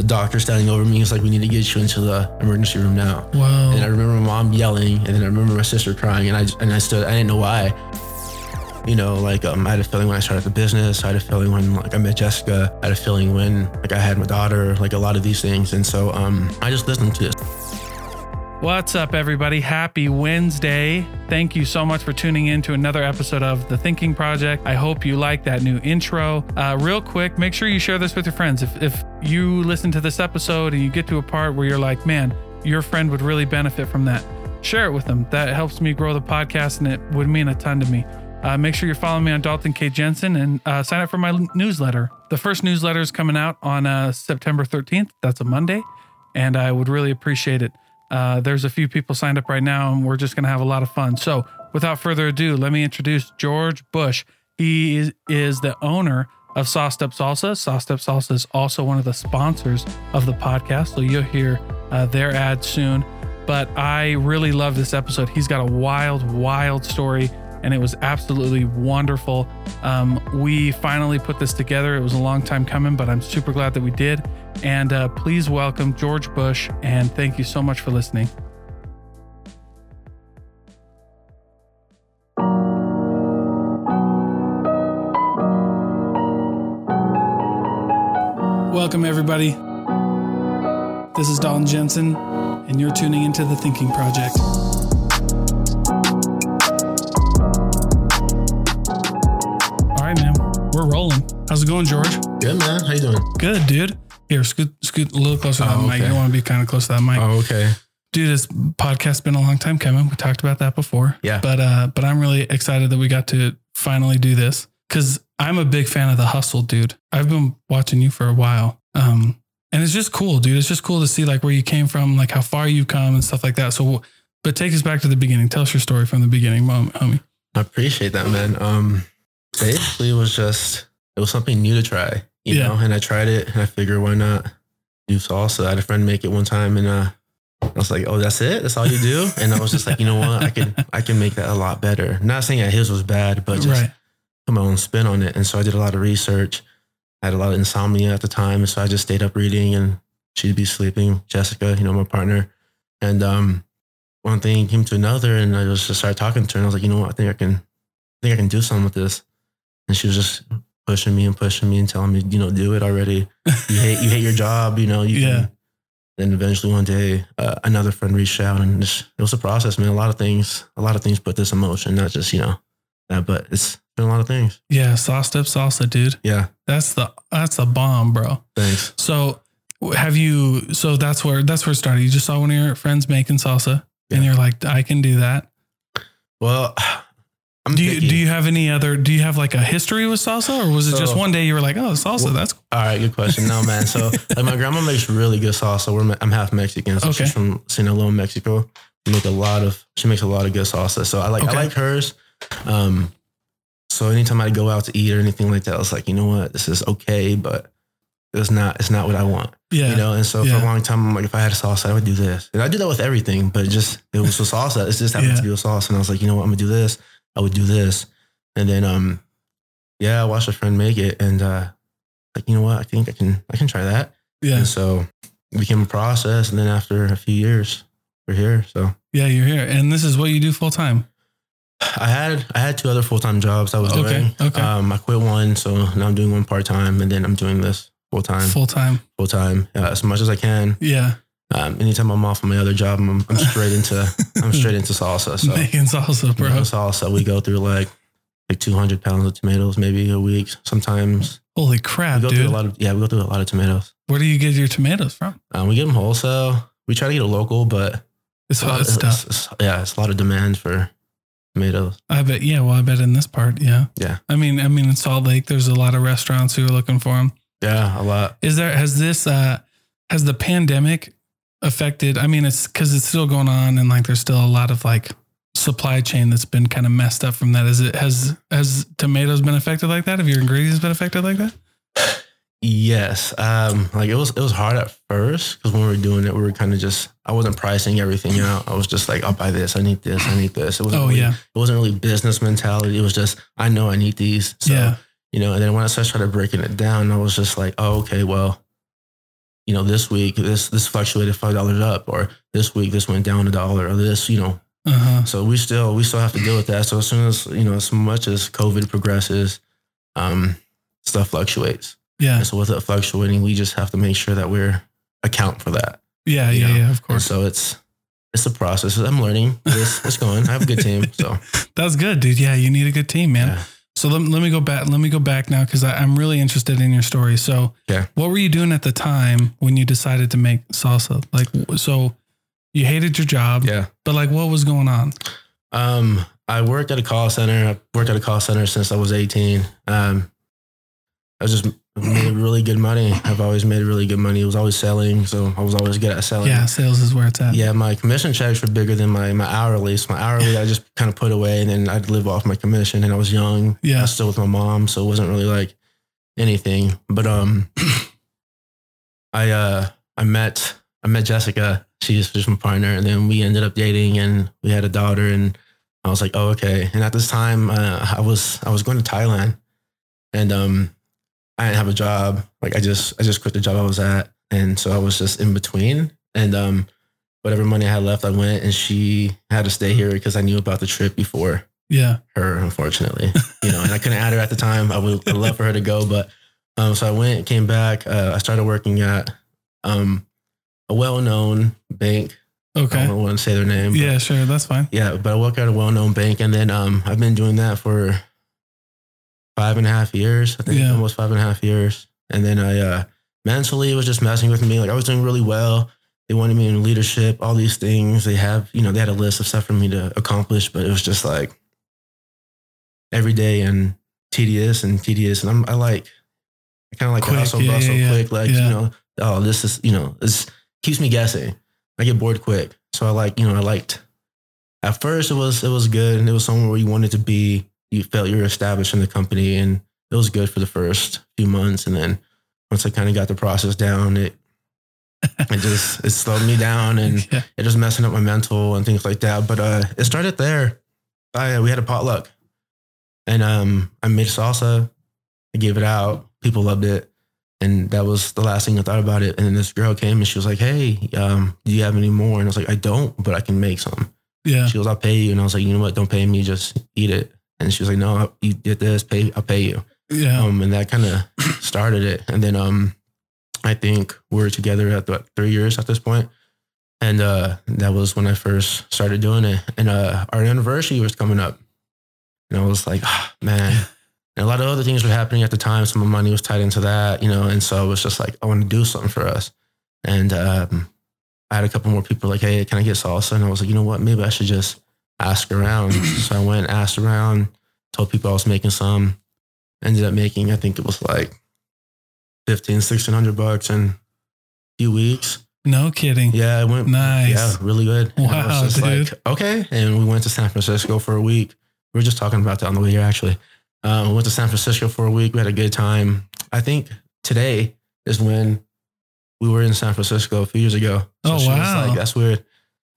the doctor standing over me. He's like, "We need to get you into the emergency room now." Wow. And I remember my mom yelling, and then I remember my sister crying, and I and I stood. I didn't know why. You know, like um, I had a feeling when I started the business. I had a feeling when like I met Jessica. I had a feeling when like I had my daughter. Like a lot of these things, and so um, I just listened to this. What's up, everybody? Happy Wednesday. Thank you so much for tuning in to another episode of The Thinking Project. I hope you like that new intro. Uh, real quick, make sure you share this with your friends. If, if you listen to this episode and you get to a part where you're like, man, your friend would really benefit from that, share it with them. That helps me grow the podcast and it would mean a ton to me. Uh, make sure you're following me on Dalton K. Jensen and uh, sign up for my newsletter. The first newsletter is coming out on uh, September 13th. That's a Monday. And I would really appreciate it. Uh, there's a few people signed up right now, and we're just going to have a lot of fun. So, without further ado, let me introduce George Bush. He is, is the owner of Sauced Up Salsa. Sauced Up Salsa is also one of the sponsors of the podcast, so you'll hear uh, their ad soon. But I really love this episode. He's got a wild, wild story, and it was absolutely wonderful. Um, we finally put this together. It was a long time coming, but I'm super glad that we did. And uh, please welcome George Bush, and thank you so much for listening. Welcome, everybody. This is Dalton Jensen, and you're tuning into the Thinking Project. All right, man, we're rolling. How's it going, George? Good man, how you doing? Good, dude. Here, scoot, scoot a little closer to that Oh, mic. okay. You want to be kind of close to that mic. Oh, okay. Dude, this podcast's been a long time coming. We talked about that before. Yeah. But uh, but I'm really excited that we got to finally do this because I'm a big fan of the hustle, dude. I've been watching you for a while. Um, and it's just cool, dude. It's just cool to see like where you came from, like how far you've come and stuff like that. So, but take us back to the beginning. Tell us your story from the beginning, mom, homie. I appreciate that, man. Um, basically, it was just it was something new to try, you Yeah. know. And I tried it, and I figured why not do salsa. I had a friend make it one time, and uh, I was like, "Oh, that's it? That's all you do?" And I was just like, "You know what? I could I can make that a lot better." Not saying that his was bad, but just right. put my own spin on it. And so I did a lot of research. I had a lot of insomnia at the time, so I just stayed up reading, and she'd be sleeping. Jessica, you know, my partner, and um, one thing came to another, and I just started talking to her, and I was like, you know what? I think I can, I think I can do something with this. And she was just pushing me and pushing me and telling me, you know, do it already. You hate, you hate your job, you know. You Yeah. Can. Then eventually one day, uh, another friend reached out, and just, it was a process, man. A lot of things, a lot of things put this in motion, not just you know, that, but it's been a lot of things. Yeah. Sauced up salsa, dude. Yeah. That's the that's the bomb, bro. Thanks. So have you so that's where that's where it started. You just saw one of your friends making salsa and you're like, I can do that. Well, I'm Do you picky. do you have any other do you have like a history with salsa or was it just one day you were like, oh salsa, Well, that's All right, good question. No, man. So like my grandma makes really good salsa. We're, I'm half Mexican, so Okay. she's from Sinaloa, Mexico. She make a lot of she makes a lot of good salsa. So I like Okay. I like hers. Um, so anytime I go out to eat or anything like that, I was like, you know what, this is okay, but it's not it's not what I want. yeah. You know, and so for a long time, I'm like, if I had a salsa, I would do this. And I do that with everything, but it just it was a salsa. It just happened Yeah. to be a salsa. And I was like, you know what, I'm gonna do this. I would do this. And then um yeah, I watched a friend make it and uh like, you know what, I think I can I can try that. yeah. And so it became a process. And then after a few years, we're here. So Yeah, you're here. And this is what you do full time. I had I had two other full time jobs I was Okay, doing. okay. Um I quit one, so now I'm doing one part time and then I'm doing this full time. Full time. Full time. Uh, as much as I can. Yeah. Um, anytime I'm off on my other job, I'm, I'm straight into I'm straight into salsa. So Making salsa, bro. you know, salsa, we go through like like 200 pounds of tomatoes maybe a week. Sometimes Holy we crap, go through dude. a lot of yeah, we go through a lot of tomatoes. Where do you get your tomatoes from? Um, we get them wholesale. We try to get a local, but It's a lot, hot stuff. it's- it's- yeah, it's a lot of demand for tomatoes. I bet. Yeah. Well, I bet in this part. Yeah. Yeah. I mean, I mean, in Salt Lake, there's a lot of restaurants who are looking for them. Yeah, a lot. Is there has this uh has the pandemic affected? I mean, it's because it's still going on, and like there's still a lot of like supply chain that's been kind of messed up from that. Is it has has tomatoes been affected like that? Have your ingredients been affected like that? Yes. Um, like it was it was hard at first because when we were doing it, we were kind of just I wasn't pricing everything out. I was just like, I'll buy this, I need this, I need this. It wasn't Oh really, yeah, it wasn't really business mentality. It was just I know I need these. So yeah, you know, and then when I started breaking it down, I was just like, oh, okay, well, you know, this week this this fluctuated five dollars up, or this week this went down a dollar, or this, you know. Uh-huh. So we still we still have to deal with that. So as soon as you know, as much as COVID progresses, um, stuff fluctuates. Yeah. And so with it fluctuating, we just have to make sure that we're account for that. Yeah. Yeah. know? Yeah. Of And course. so it's it's a process. I'm learning. It's, it's going. I have a good team. So That's good, dude. Yeah. You need a good team, man. yeah. So let, let me go back. Let me go back now because I'm really interested in your story. So, yeah. what were you doing at the time when you decided to make salsa? Like, so you hated your job, Yeah. but like, what was going on? Um, I worked at a call center. I worked at a call center since I was 18. Um, I was just made really good money. I've always made really good money. It was always selling, so I was always good at selling. Yeah, sales is where it's at. Yeah, my commission checks were bigger than my my hourly. So my hourly, I just kind of put away, and then I'd live off my commission. And I was young. I Yeah. was still with my mom, so it wasn't really like anything. But um, I uh I met I met Jessica. She's just my partner, and then we ended up dating, and we had a daughter. And I was like, oh okay. And at this time, uh, I was I was going to Thailand, and um, I didn't have a job. Like I just I just quit the job I was at, and so I was just in between. And um, whatever money I had left, I went, and she had to stay here because I knew about the trip before Yeah. her, unfortunately. You know, and I couldn't add her at the time. I would love for her to go, but um, so I went, came back. Uh, I started working at um, a well-known bank. Okay, I don't want to say their name. Yeah, sure. That's fine. yeah, but I work at a well-known bank, and then um, I've been doing that for five and a half years. I think Yeah. almost five and a half years. And then I uh, mentally was just messing with me. Like I was doing really well. They wanted me in leadership, all these things. They have, you know, they had a list of stuff for me to accomplish, but it was just like every day and tedious and tedious. And I'm, I like, I kind of like Quick, the hustle yeah, bustle, yeah, quick. Like you know, oh, this is, you know, this keeps me guessing. I get bored quick, so I like, you know, I liked. At first, it was it was good, and it was somewhere where you wanted to be. You felt you were established in the company, and it was good for the first few months. And then once I kind of got the process down, it it just it slowed me down, and yeah. it was messing up my mental and things like that. But uh, it started there. I we had a potluck, and um, I made salsa. I gave it out. People loved it, and that was the last thing I thought about it. And then this girl came and she was like, "Hey, um, do you have any more?" And I was like, "I don't, but I can make some." Yeah. She goes, "I'll pay you," and I was like, "You know what? Don't pay me. Just eat it." And she was like, "No, you did this. Pay. I'll pay you." Yeah. Um, and that kind of started it. And then um, I think we are together at what, three years at this point. And uh, that was when I first started doing it. And uh, our anniversary was coming up. And I was like, ah, man. And a lot of other things were happening at the time. Some of my money was tied into that, you know. And so it was just like, I want to do something for us. And um, I had a couple more people like, hey, can I get salsa? And I was like, you know what? Maybe I should just ask around. so I went, asked around, told people I was making some ended up making, I think it was like 15, 1600 bucks in a few weeks. No kidding. Yeah, it went Nice. Yeah, really good. Wow, was just dude. like, okay. And we went to San Francisco for a week. We were just talking about that on the way here, actually. Um, we went to San Francisco for a week. We had a good time. I think today is when we were in San Francisco a few years ago. Oh, she was wow. like, that's weird.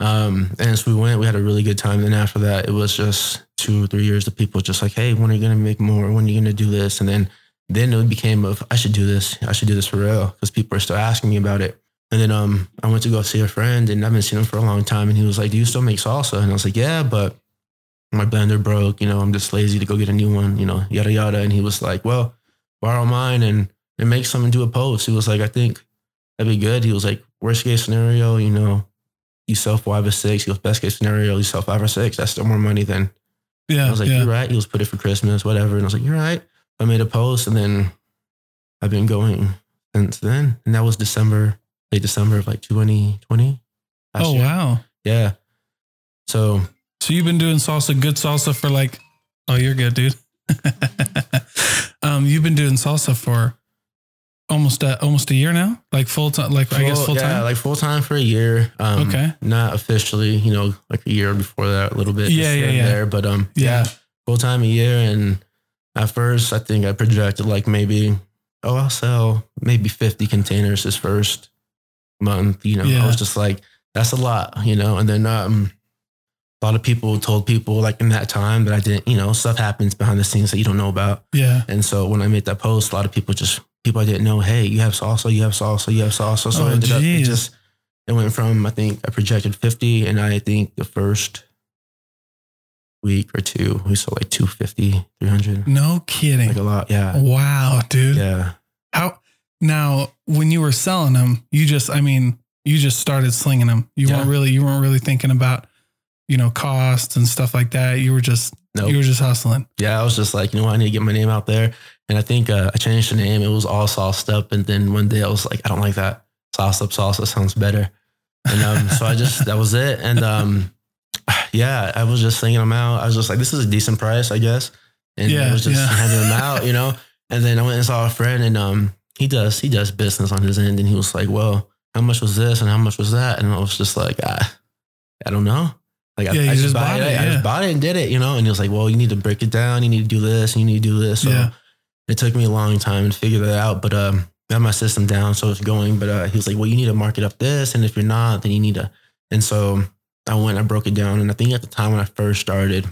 Um, and so we went, we had a really good time. Then after that, it was just two or three years of people just like, hey, when are you going to make more? When are you going to do this? And then, then it became of, I should do this. I should do this for real because people are still asking me about it. And then um, I went to go see a friend and I've been seeing him for a long time. And he was like, do you still make salsa? And I was like, yeah, but my blender broke. You know, I'm just lazy to go get a new one, you know, yada, yada. And he was like, well, borrow mine and, and make some and do a post. He was like, I think that'd be good. He was like, worst case scenario, you know, you sell five or six. He goes, best case scenario, you sell five or six. That's still more money than Yeah. I was like, yeah. you're right. He was put it for Christmas, whatever. And I was like, you're right. I made a post and then I've been going since then. And that was December, late December of like 2020. Oh year. wow. Yeah. So So you've been doing salsa, good salsa for like, oh, you're good, dude. um, you've been doing salsa for almost a, almost a year now, like full time, like I guess full time. yeah, like full time for a year. Um, Okay. Not officially, you know, like a year before that, a little bit. Yeah, yeah, yeah. There, but um, Yeah. yeah, full time a year. And at first, I think I projected like maybe, oh, I'll sell maybe 50 containers this first month. You know, Yeah. I was just like, that's a lot, you know. And then um, a lot of people told people like in that time that I didn't, you know, stuff happens behind the scenes that you don't know about. yeah. And so when I made that post, a lot of people just people I didn't know, hey, you have salsa, you have salsa, you have salsa. So Oh, ended up, it just, it went from, I think I projected 50 and I think the first week or two, we sold like 250, 300, No kidding. like a lot. Yeah. Wow, dude. Yeah. How now when you were selling them, you just I mean, you just started slinging them. You Yeah. weren't really you weren't really thinking about, you know, costs and stuff like that. You were just Nope. you were just hustling. Yeah, I was just like, you know what, I need to get my name out there. And I think uh, I changed the name. It was all sauced up. And then one day I was like, I don't like that. Sauced up salsa sounds better. And um, so I just, that was it. And um, yeah, I was just slinging them out. I was just like, this is a decent price, I guess. And Yeah, I was just yeah. handing them out, you know? And then I went and saw a friend and um, he does, he does business on his end. And he was like, well, how much was this and how much was that? And I was just like, ah, I don't know. Like I, Yeah, you I just, just bought bought it. it, I just bought it and did it, you know. And he was like, "Well, you need to break it down. You need to do this. And you need to do this." So Yeah. it took me a long time to figure that out, but um, got my system down, so it's going. But uh, he was like, "Well, you need to market up this, and if you're not, then you need to." And so I went, I broke it down, and I think at the time when I first started,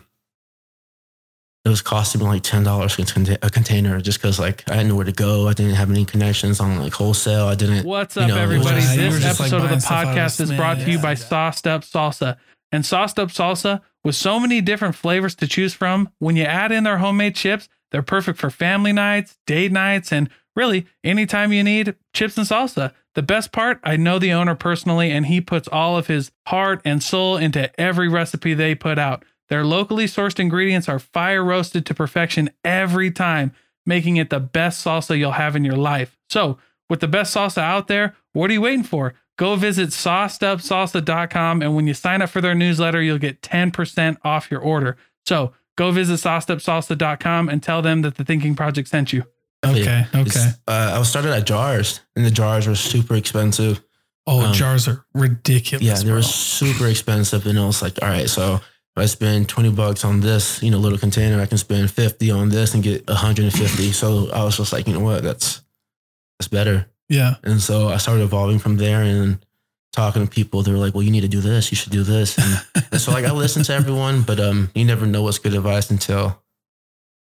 it was costing me like ten dollars a container, just because like I didn't know where to go. I didn't have any connections on like wholesale. I didn't. What's You up, know, everybody? yeah, you were this just, like, episode of the stuff of podcast is Smith. brought to you Yeah, by yeah. Sauced Up Salsa. And Sauced Up Salsa, with so many different flavors to choose from, when you add in their homemade chips, they're perfect for family nights, date nights, and really anytime you need chips and salsa. The best part, I know the owner personally, and he puts all of his heart and soul into every recipe they put out. Their locally sourced ingredients are fire roasted to perfection every time, making it the best salsa you'll have in your life. So, with the best salsa out there, what are you waiting for? Go visit saucedupsalsa.com and when you sign up for their newsletter, you'll get 10% off your order. So, go visit saucedupsalsa.com and tell them that the Thinking Project sent you. Okay. It's- Okay. Uh, I was started at jars, and the jars were super expensive. Oh, um, jars are ridiculous. Yeah, they bro. were super expensive, and I was like, all right, so if I spend twenty bucks on this, you know, little container, I can spend fifty on this and get one hundred and fifty. so I was just like, you know what, that's that's better. Yeah. And so I started evolving from there and talking to people. They were like, well, you need to do this, you should do this. And, and so like I listened to everyone, but um, you never know what's good advice until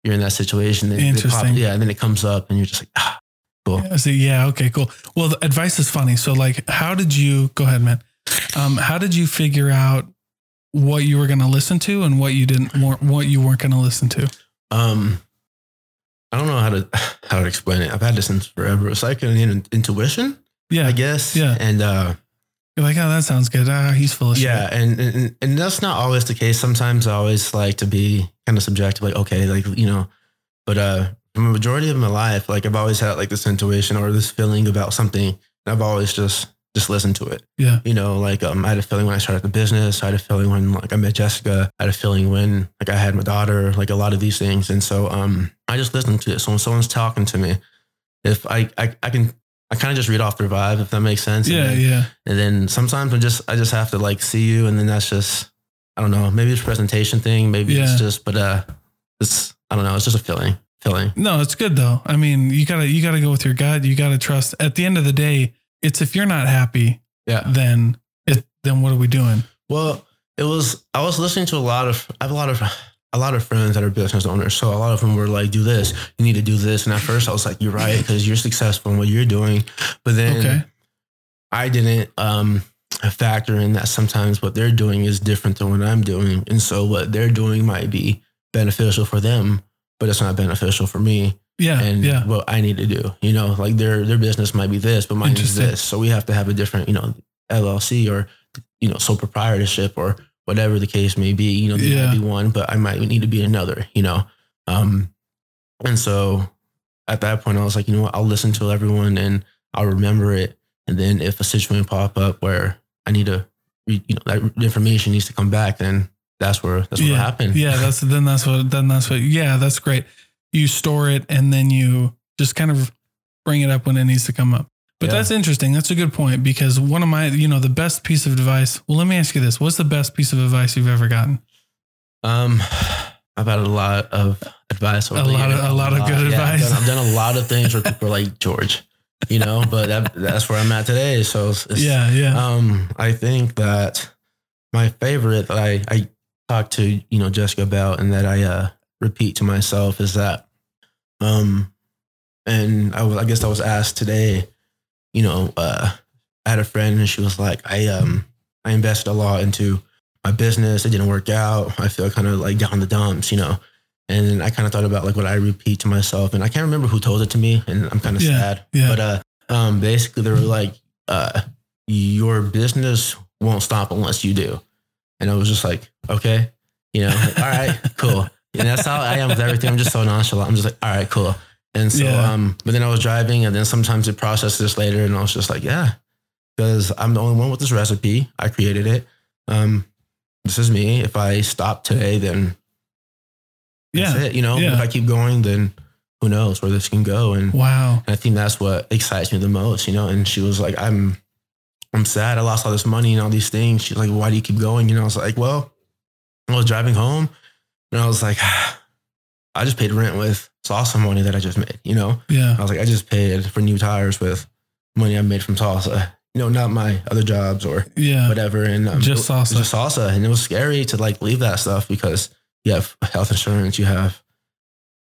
you're in that situation. Then it pop- Interesting. yeah, and then it comes up, and you're just like, ah, cool. Yeah, so yeah, okay, cool. Well, the advice is funny. So like how did you go ahead, man? Um, how did you figure out what you were gonna listen to and what you didn't want what you weren't gonna listen to? Um, I don't know how to how to explain it. I've had this since forever. It's like an in- intuition, Yeah. I guess. Yeah. And uh, You're like, oh, that sounds good. Ah, he's full of yeah, and, and and that's not always the case. Sometimes I always like to be kind of subjective, like okay, like you know, but uh, the majority of my life, like I've always had like this intuition or this feeling about something. And I've always just just listen to it. Yeah. You know, like um, I had a feeling when I started the business. I had a feeling when like I met Jessica. I had a feeling when like I had my daughter. Like a lot of these things, and so um, I just listened to it. So when someone's talking to me, if I I, I can. I kind of just read off their vibe, if that makes sense. Yeah, And then- yeah. and then sometimes I just I just have to like see you, and then that's just I don't know. Maybe it's a presentation thing. Maybe Yeah. it's just, but uh, it's I don't know. It's just a feeling. Feeling. No, it's good though. I mean, you gotta you gotta go with your gut. You gotta trust. At the end of the day, it's if you're not happy, Yeah. then it then what are we doing? Well, it was. I was listening to a lot of. I have a lot of a lot of friends that are business owners. So a lot of them were like, "Do this. You need to do this." And at first, I was like, "You're right," because you're successful in what you're doing. But then Okay. I didn't um, factor in that sometimes what they're doing is different than what I'm doing, and so what they're doing might be beneficial for them, but it's not beneficial for me. Yeah. and yeah. what I need to do. You know, like their their business might be this, but mine is this. So we have to have a different, you know, LLC or you know, sole proprietorship or whatever the case may be. You know, they Yeah. might be one, but I might need to be another. You know, um, and so at that point, I was like, you know what, I'll listen to everyone and I'll remember it. And then if a situation pop up where I need to, you know, that information needs to come back, then that's where that's what yeah. happened. Yeah, that's then that's what then that's what yeah, that's great. You store it and then you just kind of bring it up when it needs to come up. But Yeah. that's interesting. That's a good point because one of my, you know, the best piece of advice. Well, let me ask you this: What's the best piece of advice you've ever gotten? Um, I've had a lot of advice. over A lot of- years. a lot of good Yeah, I've advice. done, I've done a lot of things where people are like George, you know, but that, that's where I'm at today. So yeah, yeah, um, I think that my favorite that I, I talked to, you know, Jessica about and that I, uh, repeat to myself is that, um, and I was, I guess I was asked today, you know, uh, I had a friend and she was like, I, um, I invested a lot into my business. It didn't work out. I feel kind of like down the dumps, you know? And I kind of thought about like what I repeat to myself and I can't remember who told it to me and I'm kind of Yeah, sad, yeah. but, uh, um, basically they were like, uh, your business won't stop unless you do. And I was just like, okay, you know, like, all right, cool. And that's how I am with everything. I'm just so nonchalant. I'm just like, all right, cool. And so, Yeah. um, but then I was driving and then sometimes it processes this later and I was just like, yeah, because I'm the only one with this recipe. I created it. Um, this is me. If I stop today, then that's Yeah. it. You know, Yeah. if I keep going, then who knows where this can go. And Wow. and I think that's what excites me the most, you know. And she was like, I'm I'm sad. I lost all this money and all these things. She's like, why do you keep going? You know, I was like, well, I was driving home and I was like, I just paid rent with salsa money that I just made, you know? Yeah. I was like, I just paid for new tires with money I made from salsa, you know, not my other jobs or Yeah. whatever. And um, Just it- it was salsa. Just salsa. And it was scary to like leave that stuff because you have health insurance, you have,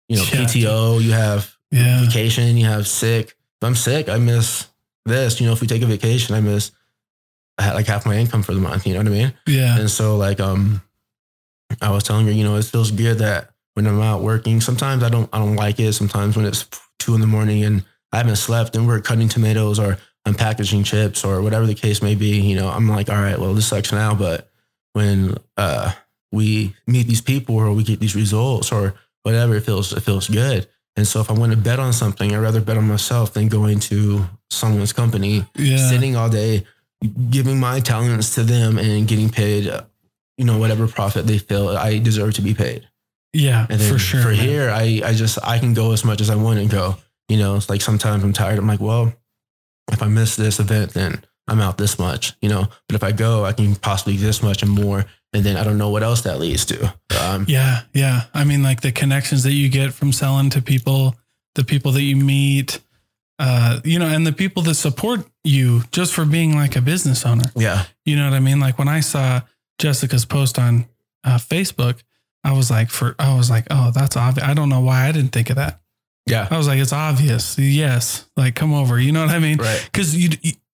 you know, Yeah. PTO, you have Yeah. vacation, you have sick. If I'm sick, I miss this. You know, if we take a vacation, I miss I had like half my income for the month. You know what I mean? Yeah. And so like um I was telling her, you know, it feels good that when I'm out working, sometimes I don't I don't like it. Sometimes when it's two in the morning and I haven't slept and we're cutting tomatoes or I'm packaging chips or whatever the case may be, you know, I'm like, all right, well, this sucks now, but when uh we meet these people or we get these results or whatever, it feels it feels good. And so if I want to bet on something, I'd rather bet on myself than going to someone's company Yeah. sitting all day, giving my talents to them and getting paid, you know, whatever profit they feel I deserve to be paid. Yeah. And For sure. For man. here, I, I just, I can go as much as I want to go. You know, it's like sometimes I'm tired. I'm like, well, if I miss this event, then I'm out this much, you know, but if I go, I can possibly this much and more. And then I don't know what else that leads to. Um, Yeah, yeah. I mean, like the connections that you get from selling to people, the people that you meet, uh, you know, and the people that support you just for being like a business owner. yeah. You know what I mean? Like when I saw Jessica's post on uh, Facebook, I was like, for I was like, oh, that's obvious. I don't know why I didn't think of that. Yeah. I was like, it's obvious. Yes, like come over. You know what I mean? Right. because you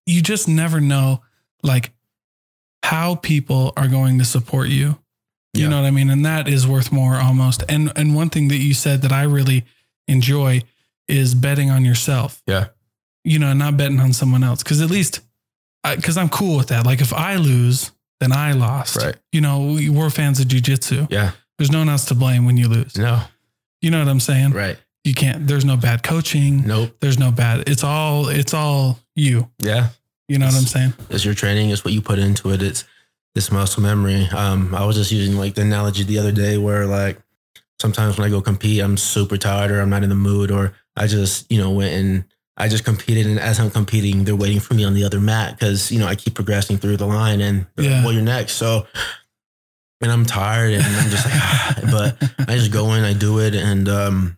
you just never know like how people are going to support you you Yeah. know what i mean and that is worth more almost and and one thing that you said that i really enjoy is betting on yourself Yeah. you know not betting on someone else because at least because i'm cool with that like if i lose then i lost Right. you know we, we're fans of jujitsu Yeah. there's no one else to blame when you lose No. you know what i'm saying Right. you can't there's no bad coaching Nope. there's no bad it's all it's all you Yeah. you know what i'm saying it's your training, it's what you put into it. It's this muscle memory. Um, I was just using like the analogy the other day where like sometimes when I go compete, I'm super tired or I'm not in the mood or I just, you know, went and I just competed and as I'm competing, they're waiting for me on the other mat because, you know, I keep progressing through the line and Yeah. well, you're next. So and I'm tired and I'm just like, ah, but I just go in, I do it. And um,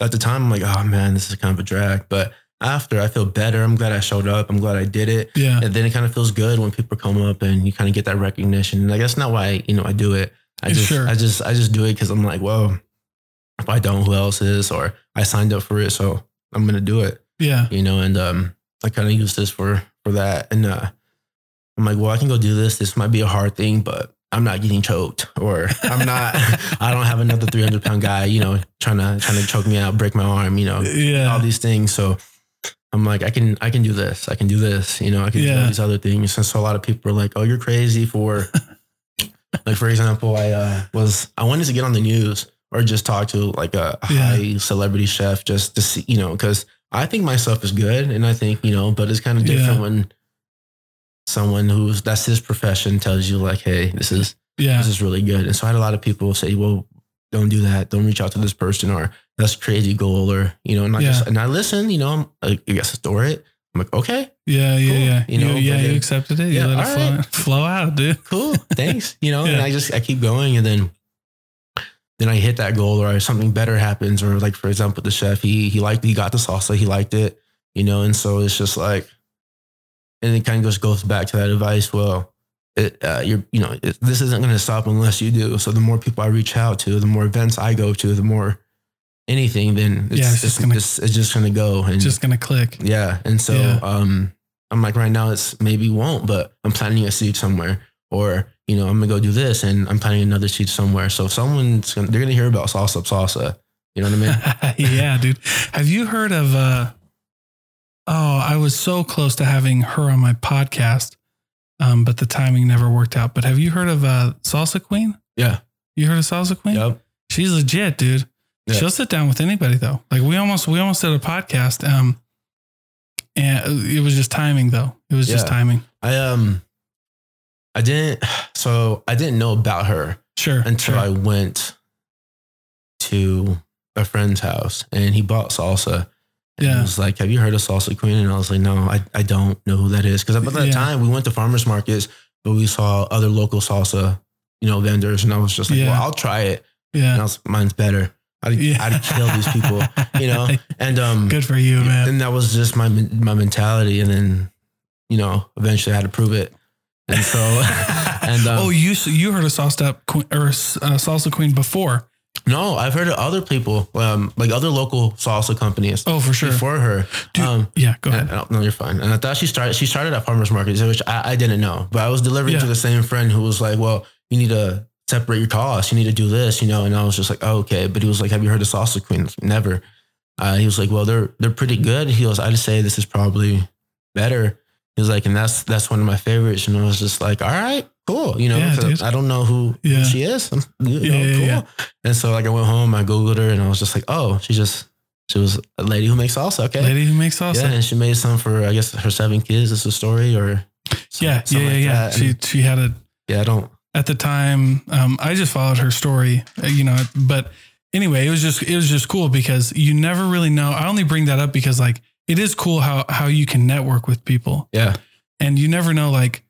at the time, I'm like, oh man, this is kind of a drag. But after, I feel better. I'm glad I showed up. I'm glad I did it. yeah And then it kind of feels good when people come up and you kind of get that recognition. And like that's not why you know I do it. I just Sure. I just I just do it because I'm like, well, if I don't, who else is? Or I signed up for it, so I'm gonna do it. Yeah You know, and um, I kind of use this for for that. And uh, I'm like, well, I can go do this. This might be a hard thing, but I'm not getting choked, or I'm not. I don't have another 300 pound guy, you know, trying to trying to choke me out, break my arm, you know, yeah. all these things. So I'm like, I can, I can do this. I can do this. You know, I can do Yeah. all these other things. And so a lot of people are like, oh, you're crazy for, like, for example, I uh, was, I wanted to get on the news or just talk to like a Yeah. high celebrity chef just to see, you know, because I think my stuff is good. And I think, you know, but it's kind of different Yeah. when someone who's, that's his profession tells you like, hey, this is, yeah this is really good. And so I had a lot of people say, well, don't do that. Don't reach out to this person or that's a crazy goal or, you know, and I Yeah. just, and I listen, you know, I'm, I guess store it. I'm like, okay, Yeah, yeah, Cool. yeah. You know, yeah, but you accepted it. You Yeah, let it flow, right. flow out, dude. cool. Thanks. You know, and I just, I keep going and then, then I hit that goal or something better happens. Or like, for example, the chef, he, he liked, he got the salsa, he liked it, you know? And so it's just like, and it kind of just goes back to that advice. Well, it, uh, you're, you know, it, this isn't going to stop unless you do. So the more people I reach out to, the more events I go to, the more anything, then it's, Yeah, it's just gonna- it's, it's just gonna go and Just gonna click. yeah. And so Yeah. um, I'm like, right now it's maybe won't, but I'm planning a seed somewhere, or you know, I'm gonna go do this, and I'm planting another seed somewhere. So if someone's gonna, they're gonna hear about salsa salsa. You know what I mean? yeah, dude. Have you heard of uh oh, I was so close to having her on my podcast. Um, but the timing never worked out. But have you heard of uh Salsa Queen? Yeah. You heard of Salsa Queen? Yep. She's legit, dude. Yeah. She'll sit down with anybody though. Like we almost we almost did a podcast. Um and it was just timing though. It was just timing. I um, I didn't. So I didn't know about her Sure. until sure. I went to a friend's house and he bought salsa. And Yeah. He was like, Have you heard of Salsa Queen? And I was like, No, I, I don't know who that is. Because at that Yeah. time we went to farmers markets, but we saw other local salsa, you know, vendors. And I was just like, Yeah. Well, I'll try it. And I yeah. was, mine's better. I'd, Yeah. I'd kill these people, you know? And um Good for you, man. and that was just my my mentality. And then, you know, eventually I had to prove it. And so and um, oh, you you heard of Salsa Queen or uh, Salsa Queen before? No, I've heard of other people, um, like other local salsa companies Oh, for sure. before her. Dude, um, yeah, go ahead. no, you're fine. And I thought she started. She started at farmers markets, which I, I didn't know. But I was delivering Yeah. to the same friend who was like, "Well, you need to separate your costs. You need to do this, you know." And I was just like, oh, "Okay." But he was like, "Have you heard of Salsa Queen?" I was like, Never. Uh, he was like, "Well, they're they're pretty good." He goes, "I'd say this is probably better." He was like, "And that's that's one of my favorites." And I was just like, "All right." Cool, you know, Yeah. I don't know who, Yeah. she is. You know, Yeah, yeah, cool. yeah. And so like I went home, I googled her, and I was just like, "Oh, she just she was a lady who makes salsa." Okay, Lady who makes salsa. yeah, and she made some for I guess her seven kids. Is the story or some- yeah, yeah, like yeah. She And, she had a yeah, I don't. at the time. Um, I just followed her story, uh, you know. But anyway, it was just it was just cool because you never really know. I only bring that up because like it is cool how how you can network with people, Yeah, and you never know like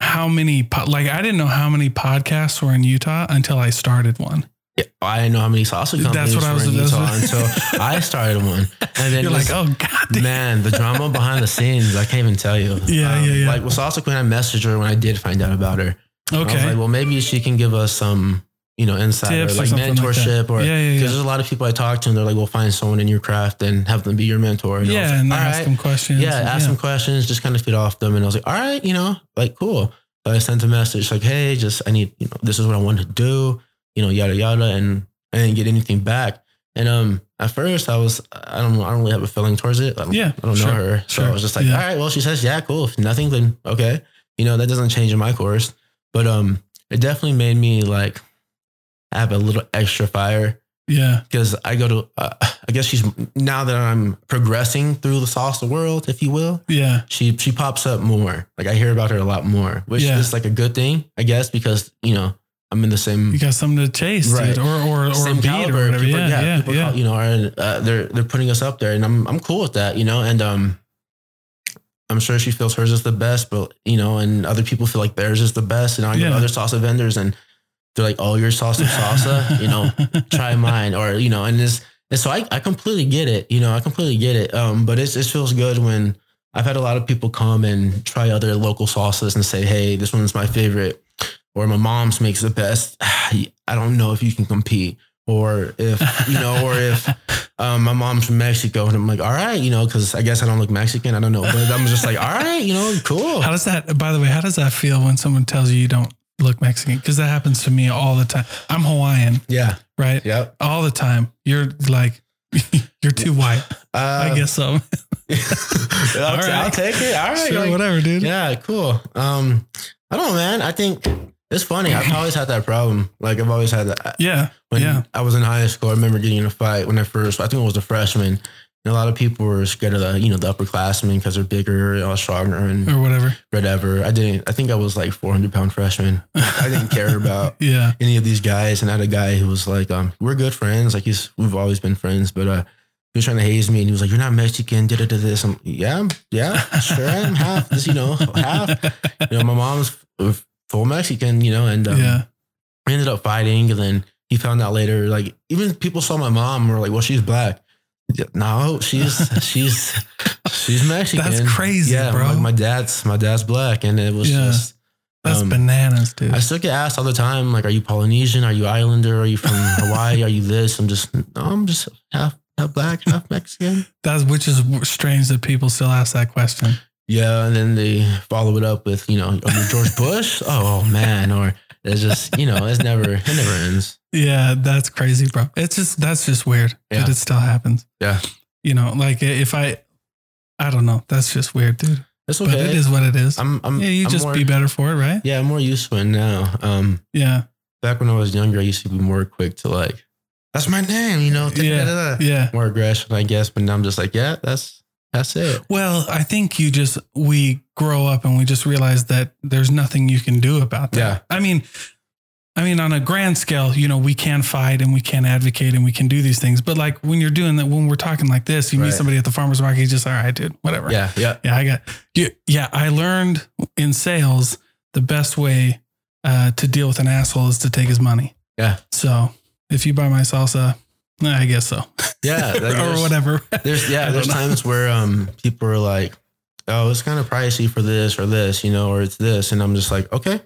how many po- like I didn't know how many podcasts were in Utah until I started one. yeah. I didn't know how many salsa companies That's what I was- in Utah until I started one. And then You're like, oh god, man, the drama behind the scenes, I can't even tell you. Um, Yeah, yeah, yeah. Like with Salsa Queen, I messaged her when I did find out about her. I was okay, like, well, maybe she can give us some, you know, insight Tips or or like like mentorship or Yeah, yeah, because yeah. there's a lot of people I talk to and they're like, well, find someone in your craft and have them be your mentor. And yeah, like, and ask right. them questions. Yeah, and- ask some questions, just kind of feed off them. And I was like, all right, you know, like cool. So I sent a message like, hey, just I need, you know, this is what I want to do, you know, yada yada, and I didn't get anything back. And um, at first I was, I don't know, I don't really have a feeling towards it. I don't, Yeah, I don't sure, know her, so sure, I was just like, yeah. all right, well, she says, yeah, cool. If nothing, then okay, you know, that doesn't change in my course. But um, it definitely made me like have a little extra fire yeah, because I go to, uh, I guess she's now that I'm progressing through the salsa world, if you will yeah, she she pops up more. Like I hear about her a lot more, which Yeah. is like a good thing, I guess, because you know I'm in the same you got something to chase, Right. dude, or or or same or whatever. People, yeah, yeah, people yeah. call- you know, are uh, they're they're putting us up there, and I'm I'm cool with that, you know. And um, I'm sure she feels hers is the best, but you know, and other people feel like theirs is the best, and I go Yeah. to other salsa vendors, and they're like, "Oh, your salsa salsa, you know, try mine," or you know, and this. And so I, I completely get it, you know, I completely get it. Um, but it's, it feels good when I've had a lot of people come and try other local salsas and say, Hey, this one's my favorite, or my mom's makes the best. I don't know if you can compete or if, you know, or if, um, my mom's from Mexico and I'm like, all right, you know, cause I guess I don't look Mexican. I don't know, but I'm just like, all right, you know, cool. How does that? By the way, how does that feel when someone tells you you don't look Mexican? Because that happens to me all the time. I'm Hawaiian, Yeah. right? Yep. All the time. You're like, you're too white. Uh, I guess so. I'll, right. I'll take it. All right. sure, like- whatever, dude. Yeah, cool. Um, I don't know, man. I think it's funny. I've always had that problem. Like I've always had that. Yeah, When yeah. I was in high school, I remember getting in a fight when I first. I think it was a freshman. And a lot of people were scared of the, you know, the upperclassmen because they're bigger, you know, stronger, and or whatever. whatever. I didn't. I think I was like 400 pound freshman. I didn't care about Yeah, any of these guys. And I had a guy who was like, um, we're good friends. Like he's, we've always been friends, but uh, he was trying to haze me, and he was like, "You're not Mexican." Did it to this. I'm, yeah, yeah, sure I am half. This, you know, half. You know, my mom's full Mexican. You know, and um, yeah, we ended up fighting, and then he found out later. Like even people saw my mom were like, "Well, she's black." No, she's she's she's Mexican. That's crazy, yeah, bro. Like my dad's my dad's black, and it was Yeah. just That's Um, bananas, dude. I still get asked all the time, like, are you Polynesian? Are you Islander? Are you from Hawaii? Are you this? I'm just, no, I'm just half, half black, half Mexican. That's which is strange that people still ask that question. Yeah. And then they follow it up with, you know, George Bush? Oh man. Or it's just, you know, it's never, it never ends. Yeah, that's crazy, bro. It's just that's just weird Yeah. that it still happens. Yeah. You know, like if I, I don't know. That's just weird, dude. It's But it okay. is what it is. I'm, I'm, yeah, you I'm just more, be better for it, right? Yeah. I'm more used to it now. Um, Yeah, back when I was younger, I used to be more quick to like, that's my name, you know, Yeah. yeah. more aggression, I guess. But now I'm just like, yeah, that's, that's it. Well, I think you just we grow up and we just realize that there's nothing you can do about that. Yeah. I mean, I mean, on a grand scale, you know, we can fight and we can advocate and we can do these things. But like when you're doing that, when we're talking like this, you meet somebody at the farmer's market, you just, all right, dude, whatever. Yeah. Yeah. Yeah, I got you. Yeah, I learned in sales the best way uh, to deal with an asshole is to take his money. Yeah. So if you buy my salsa, I guess so, Yeah. like or whatever. There's yeah, there's know. times where um people are like, oh, it's kind of pricey for this or this, you know, or it's this, and I'm just like, okay,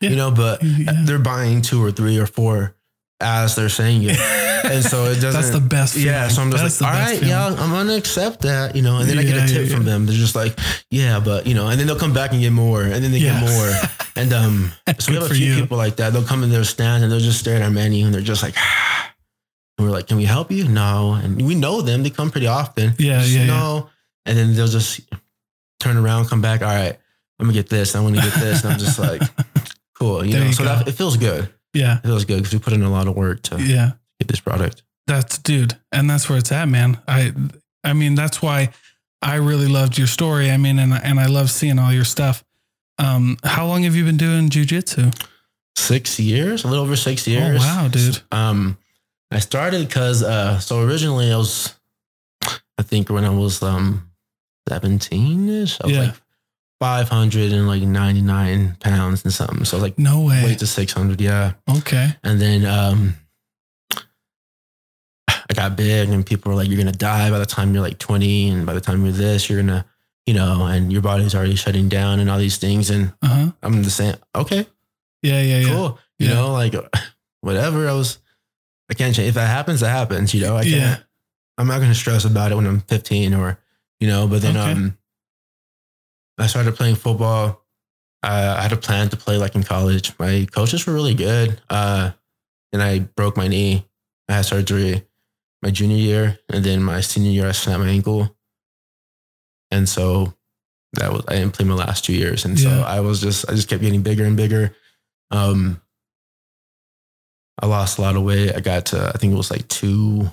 Yeah. you know, but Yeah. they're buying two or three or four as they're saying it, and so it doesn't. That's the best. yeah, so I'm just That's like, all yeah. I'm gonna accept that, you know, and then I get a tip yeah, from them. They're just like, yeah, but you know, and then they'll come back and get more, and then they Yeah. get more, and um, so we have a few you. people like that. They'll come in their stand and they'll just stare at our menu and they're just like. And we're like, can we help you? No. And we know them. They come pretty often. Yeah, Just, yeah, yeah. No. And then they'll just turn around, come back. All right, I'm gonna get this. I want to get this. And I'm just like, cool. You There know, you so that it feels good. yeah, It feels good because we put in a lot of work to yeah. get this product. That's dude, and that's where it's at, man. I, I mean, that's why I really loved your story. I mean, and and I love seeing all your stuff. Um, how long have you been doing jujitsu? Six years, a little over six years. wow, dude. Um, I started because uh, so originally I was, I think when I was um, seventeen ish, I was Yeah. like five hundred and like ninety nine pounds and something. So I was like No way. weight to six hundred, yeah. Okay. And then um, I got big, and people were like, "You're gonna die by the time you're like 20, and by the time you're this, you're gonna, you know, and your body's already shutting down, and all these things." And Uh huh. I'm the same. Okay, Yeah, yeah, yeah. cool. You Yeah. know, like whatever. I was, I can't change. If that happens, that happens. You know, I can't. Yeah. I'm not gonna stress about it when I'm 15 or, you know. But then Okay. um, I started playing football. Uh, I had a plan to play like in college. My coaches were really good. Uh, and I broke my knee. I had surgery my junior year, and then my senior year I snapped my ankle. And so that was I didn't play my last two years, and so I was just I just kept getting bigger and bigger. Um, I lost a lot of weight. I got to I think it was like two.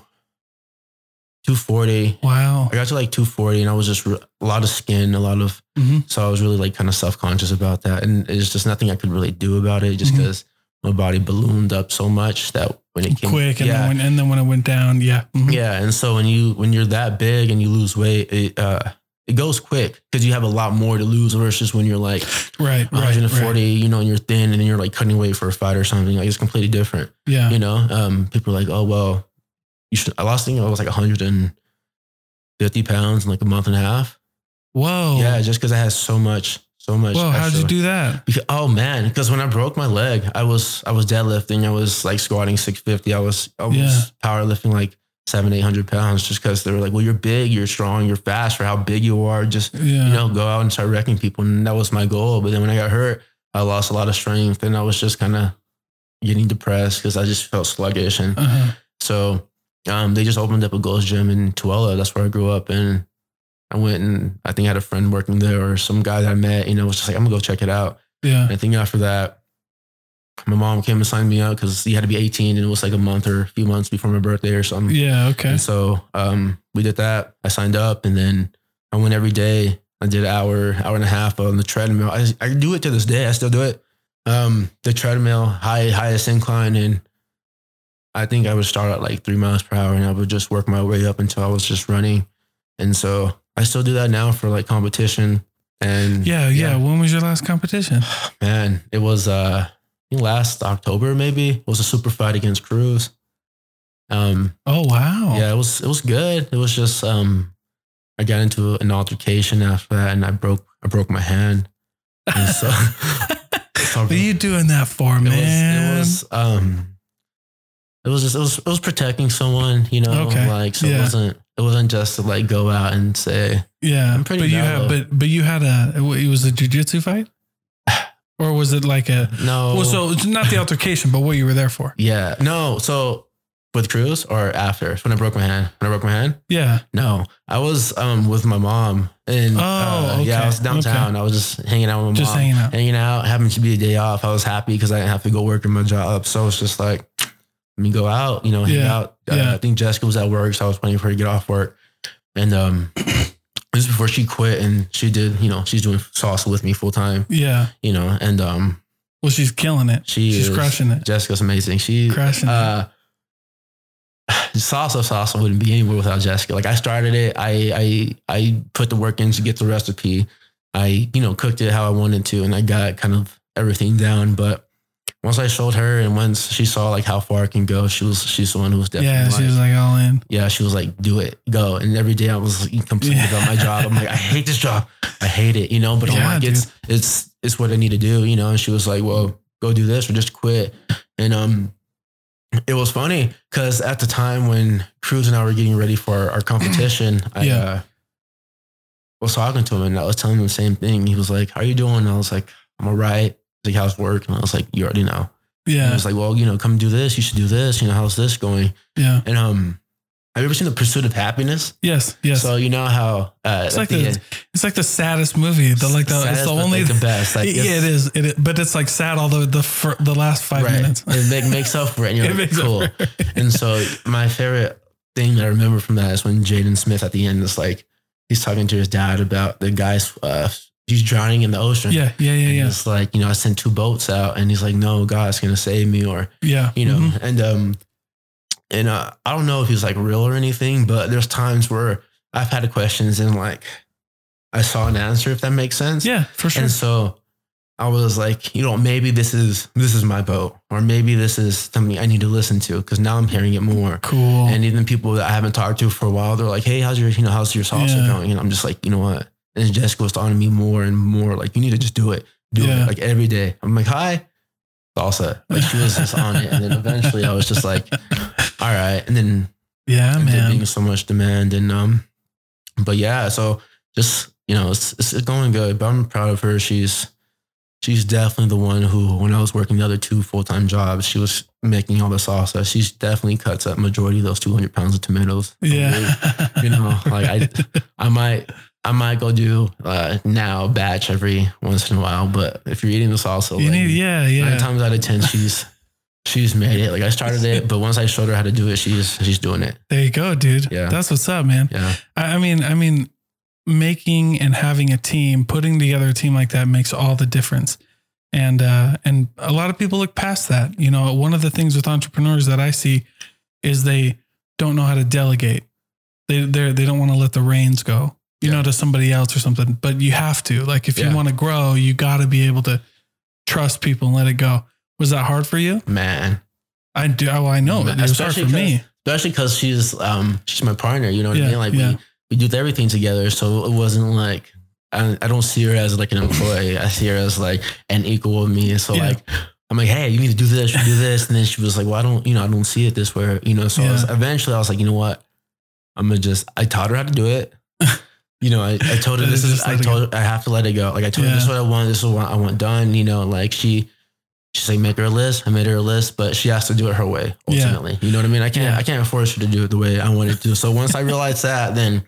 240. Wow. I got to like 240 and I was just re- a lot of skin, a lot of, Mhm. so I was really like kind of self conscious about that. And it's just nothing I could really do about it just because my body ballooned up so much that when it came Quick, and yeah, then when and then when it went down, yeah. Mhm. yeah. And so when you, when you're that big and you lose weight, it, uh, it goes quick because you have a lot more to lose versus when you're like Right. Right. 140, right. you know, and you're thin and then you're like cutting weight for a fight or something. Like it's completely different Yeah. you know um people are like oh well you should i lost thing i was like 150 pounds in like a month and a half Whoa. yeah just because i had so much so much Whoa. How'd you do that? Because- oh man because when i broke my leg i was i was deadlifting i was like squatting 650 i was i was Yeah. powerlifting like seven eight hundred pounds just because they were like well you're big you're strong you're fast for how big you are just Yeah. you know go out and start wrecking people and that was my goal but then when i got hurt i lost a lot of strength and i was just kind of getting depressed because i just felt sluggish and uh-huh. so um, they just opened up a Gold's Gym in Tooele. That's where I grew up. And I went and I think I had a friend working there or some guy that I met, you know, was just like, I'm gonna go check it out. Yeah. And I think after that, my mom came and signed me up because you had to be 18 and it was like a month or a few months before my birthday or something. Yeah. Okay. And so um, we did that. I signed up and then I went every day. I did an hour, hour and a half on the treadmill. I, I do it to this day. I still do it. Um, the treadmill, high, highest incline. And I think I would start at like three miles per hour and I would just work my way up until I was just running. And so I still do that now for like competition. And Yeah, yeah. When was your last competition? man, it was uh think last October maybe. Was a super fight against Cruz. Um, Oh wow. yeah, it was it was good. It was just um I got into an altercation after that and I broke I broke my hand. And so So What are you doing that for, it man? was, it was um it was just it was it was protecting someone, you know, Okay. like so Yeah. it wasn't it wasn't just to like go out and say yeah, I'm pretty but you had, but but you had a. It was a jujitsu fight, or was it like a? no. Well, so it's not the altercation, but what you were there for. yeah, no. So with Cruz or after when I broke my hand, when I broke my hand, Yeah. no, I was um with my mom and Oh, uh, yeah. I was downtown. I was just hanging out with my Just mom, hanging out. hanging out, happened to be a day off. I was happy because I didn't have to go work in my job, so it's just like let me go out, you know, hang Yeah, out. Uh, yeah. I think Jessica was at work, so I was waiting for her to get off work, and um. This is before she quit and she did, you know, she's doing salsa with me full time, Yeah. you know, and um Well, she's killing it. she she's is- crushing it. Jessica's amazing. She Crushing it. uh salsa salsa wouldn't be anywhere without Jessica. Like I started it, I I I put the work in to get the recipe. I you know cooked it how I wanted to, and I got kind of everything down. But once I showed her, and once she saw like how far I can go, she was she's the one who was definitely Yeah, like, she was like all in. yeah, she was like, do it, go. And every day I was like, complaining Yeah. about my job. I'm like, I hate this job. I hate it, you know, but I'm Yeah, like, it's, it's, it's what I need to do, you know? And she was like, well, go do this or just quit. And, um, it was funny because at the time when Cruz and I were getting ready for our competition, I uh, was talking to him and I was telling him the same thing. He was like, how are you doing? And I was like, I'm all right. Like, how's work? And I was like, you already know. And Yeah. was like, well, you know, come do this. You should do this. You know, how's this going? Yeah. And um, have you ever seen The Pursuit of Happiness? Yes. Yes. So you know how uh, it's like the the, it's like the saddest movie. The like the it's the only like, the best. Like yeah, it is. It is, but it's like sad all the the fir- the last five right. minutes. It make, makes up for it. And you're It like, makes up cool. for it. and so my favorite thing that I remember from that is when Jaden Smith at the end is like he's talking to his dad about the guy's uh, he's drowning in the ocean. Yeah. Yeah. Yeah. And Yeah. It's like you know I sent two boats out, and he's like, no, God's gonna save me, or Yeah. you know, Mhm. and um, and uh, I don't know if he's like real or anything, but there's times where I've had questions and like I saw an answer, if that makes sense. Yeah. For sure. And so I was like, you know, maybe this is this is my boat, or maybe this is something I need to listen to because now I'm hearing it more. Cool. And even people that I haven't talked to for a while, they're like, "Hey, how's your you know how's your salsa Yeah. going?" And I'm just like, you know what? And Jessica was talking to me more and more like, you need to just do it, do Yeah. it like every day. I'm like, hi, salsa. Like she was just on it, and then eventually I was just like, all right, and then yeah, man. being so much demand and um but yeah so just you know it's, it's going good but i'm proud of her she's she's definitely the one who when i was working the other two full-time jobs she was making all the salsa she's definitely cuts up majority of those 200 pounds of tomatoes Yeah. you know like i i might i might go do uh now batch every once in a while but if you're eating the salsa you like, need. Yeah. nine Yeah. times out of ten she's she's made it like i started it but once i showed her how to do it she's she's doing it There you go, dude. Yeah. That's what's up, man. yeah I, I mean, I mean, making and having a team, putting together a team like that makes all the difference. And uh, and a lot of people look past that. You know, one of the things with entrepreneurs that I see is they don't know how to delegate. They they they don't want to let the reins go, you Yeah. know, to somebody else or something. But you have to. Like, if Yeah. you want to grow, you got to be able to trust people and let it go. Was that hard for you? man I do. Oh, I know. It was hard Especially for me. especially because she's um she's my partner you know what Yeah, i mean like we, we do everything together so it wasn't like I, I don't see her as like an employee i see her as like an equal with me so like i'm like hey you need to do this you do this and then she was like well i don't you know i don't see it this way you know so I was, eventually i was like you know what i'm gonna just i taught her how to do it you know i, I told her this is i told her i have to let it go like i told her this is what i want this is what i want done you know like she She's like, make her a list. I made her a list, but she has to do it her way Yeah. ultimately. You know what I mean? I can't, Yeah. I can't force her to do it the way I wanted to. So once I realized that, then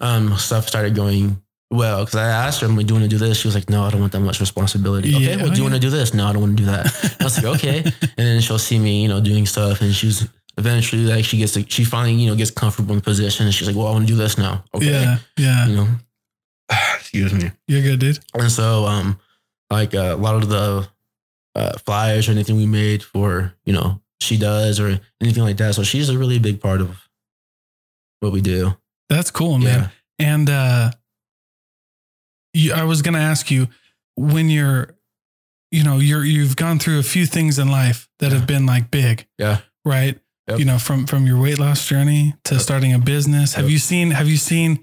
um, stuff started going well. Cause I asked her, am I doing to do this? She was like, no, I don't want that much responsibility. Okay. Yeah. Well, do you want to do this? No, I don't want to do that. I was like, okay. And then she'll see me, you know, doing stuff and she's eventually like, she gets, to, she finally, you know, gets comfortable in position and she's like, well, I want to do this now. Okay. Yeah. Yeah. You know, excuse me. You're good, dude. And so, um, like uh, a lot of the uh, flyers or anything we made for, you know, she does or anything like that. So she's a really big part of what we do. That's cool, man. And uh you, I was gonna ask you when you're you know, you're you've gone through a few things in life that have been like big. Yeah. Right. Yep. You know, from from your weight loss journey to Yep. starting a business. Have you seen have you seen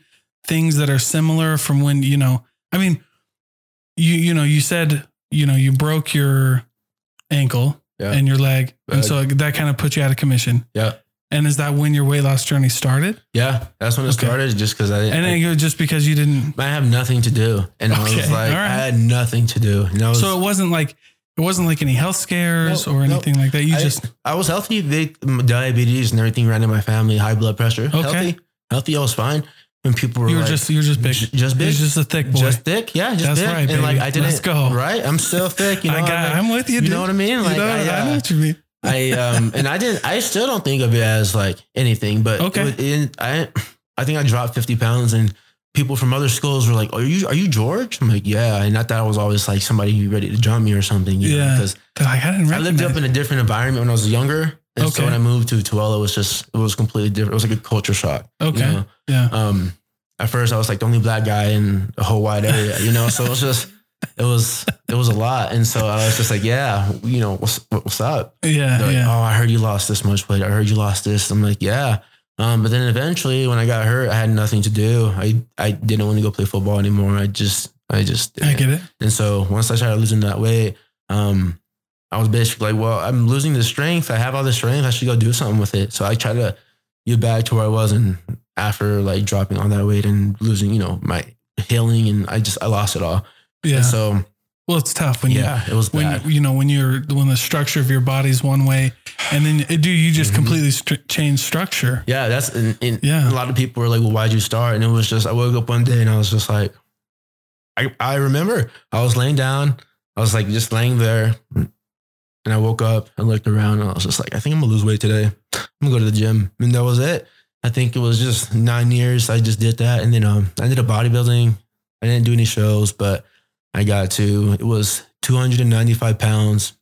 things that are similar from when, you know, I mean, you you know, you said you know, you broke your ankle Yeah. and your leg. And so that kind of put you out of commission. Yeah. And is that when your weight loss journey started? Yeah. That's when it Okay. started just because I didn't. And then it was just because you didn't. I have nothing to do. And I was like, right. I had nothing to do. And I was, So it wasn't like, it wasn't like any health scares No, or no. anything like that. You I, just, I was healthy. They, diabetes and everything ran in my family, high blood pressure. Okay. Healthy. Healthy. I was fine. And people were you were like, just, you were just big. "J- just big. You're just a thick boy. Just thick. Yeah. Just That's thick. right, And like. I didn't, Let's go. right? I'm still thick. You know, I got, I'm, like- I'm with you, you dude. know what I mean? Like, you know, I, I uh, know what you mean. I um and I didn't I still don't think of it as like anything, but Okay. it was in, I I think I dropped fifty pounds and people from other schools were like, "Are you are you George?" I'm like, "Yeah," and I thought I was always like somebody ready to jump me or something. You Yeah. because like, I didn't I lived up in a different environment when I was younger, and Okay. so when I moved to Tooele, it was just it was completely different. It was like a culture shock. you Okay. know? Yeah. Um, at first I was like the only black guy in the whole wide area, you know. So it was just it was it was a lot, and so I was just like, "Yeah, you know, what's what's up?" Yeah. Like, yeah. oh, I heard you lost this much weight. I heard you lost this. I'm like, yeah. Um, but then eventually, when I got hurt, I had nothing to do. I I didn't want to go play football anymore. I just I just I didn't. get it. And so once I started losing that weight, um, I was basically like, well, I'm losing the strength. I have all the strength. I should go do something with it. So I tried to get back to where I was, and after like dropping all that weight and losing, you know, my healing, and I just I lost it all. Yeah. And so well, it's tough when you, yeah, it was when bad. you know when you're when the structure of your body's one way and then it do you just Mhm. completely stru- change structure Yeah, that's and, and Yeah. a lot of people were like, "Well, why'd you start?" And it was just I woke up one day and I was just like, I I remember I was laying down, I was like just laying there, and I woke up and looked around and I was just like, I think I'm gonna lose weight today. I'm gonna go to the gym, and that was it. I think it was just nine years. I just did that, and then um, I did a bodybuilding. I didn't do any shows, but I got to it was 295 pounds,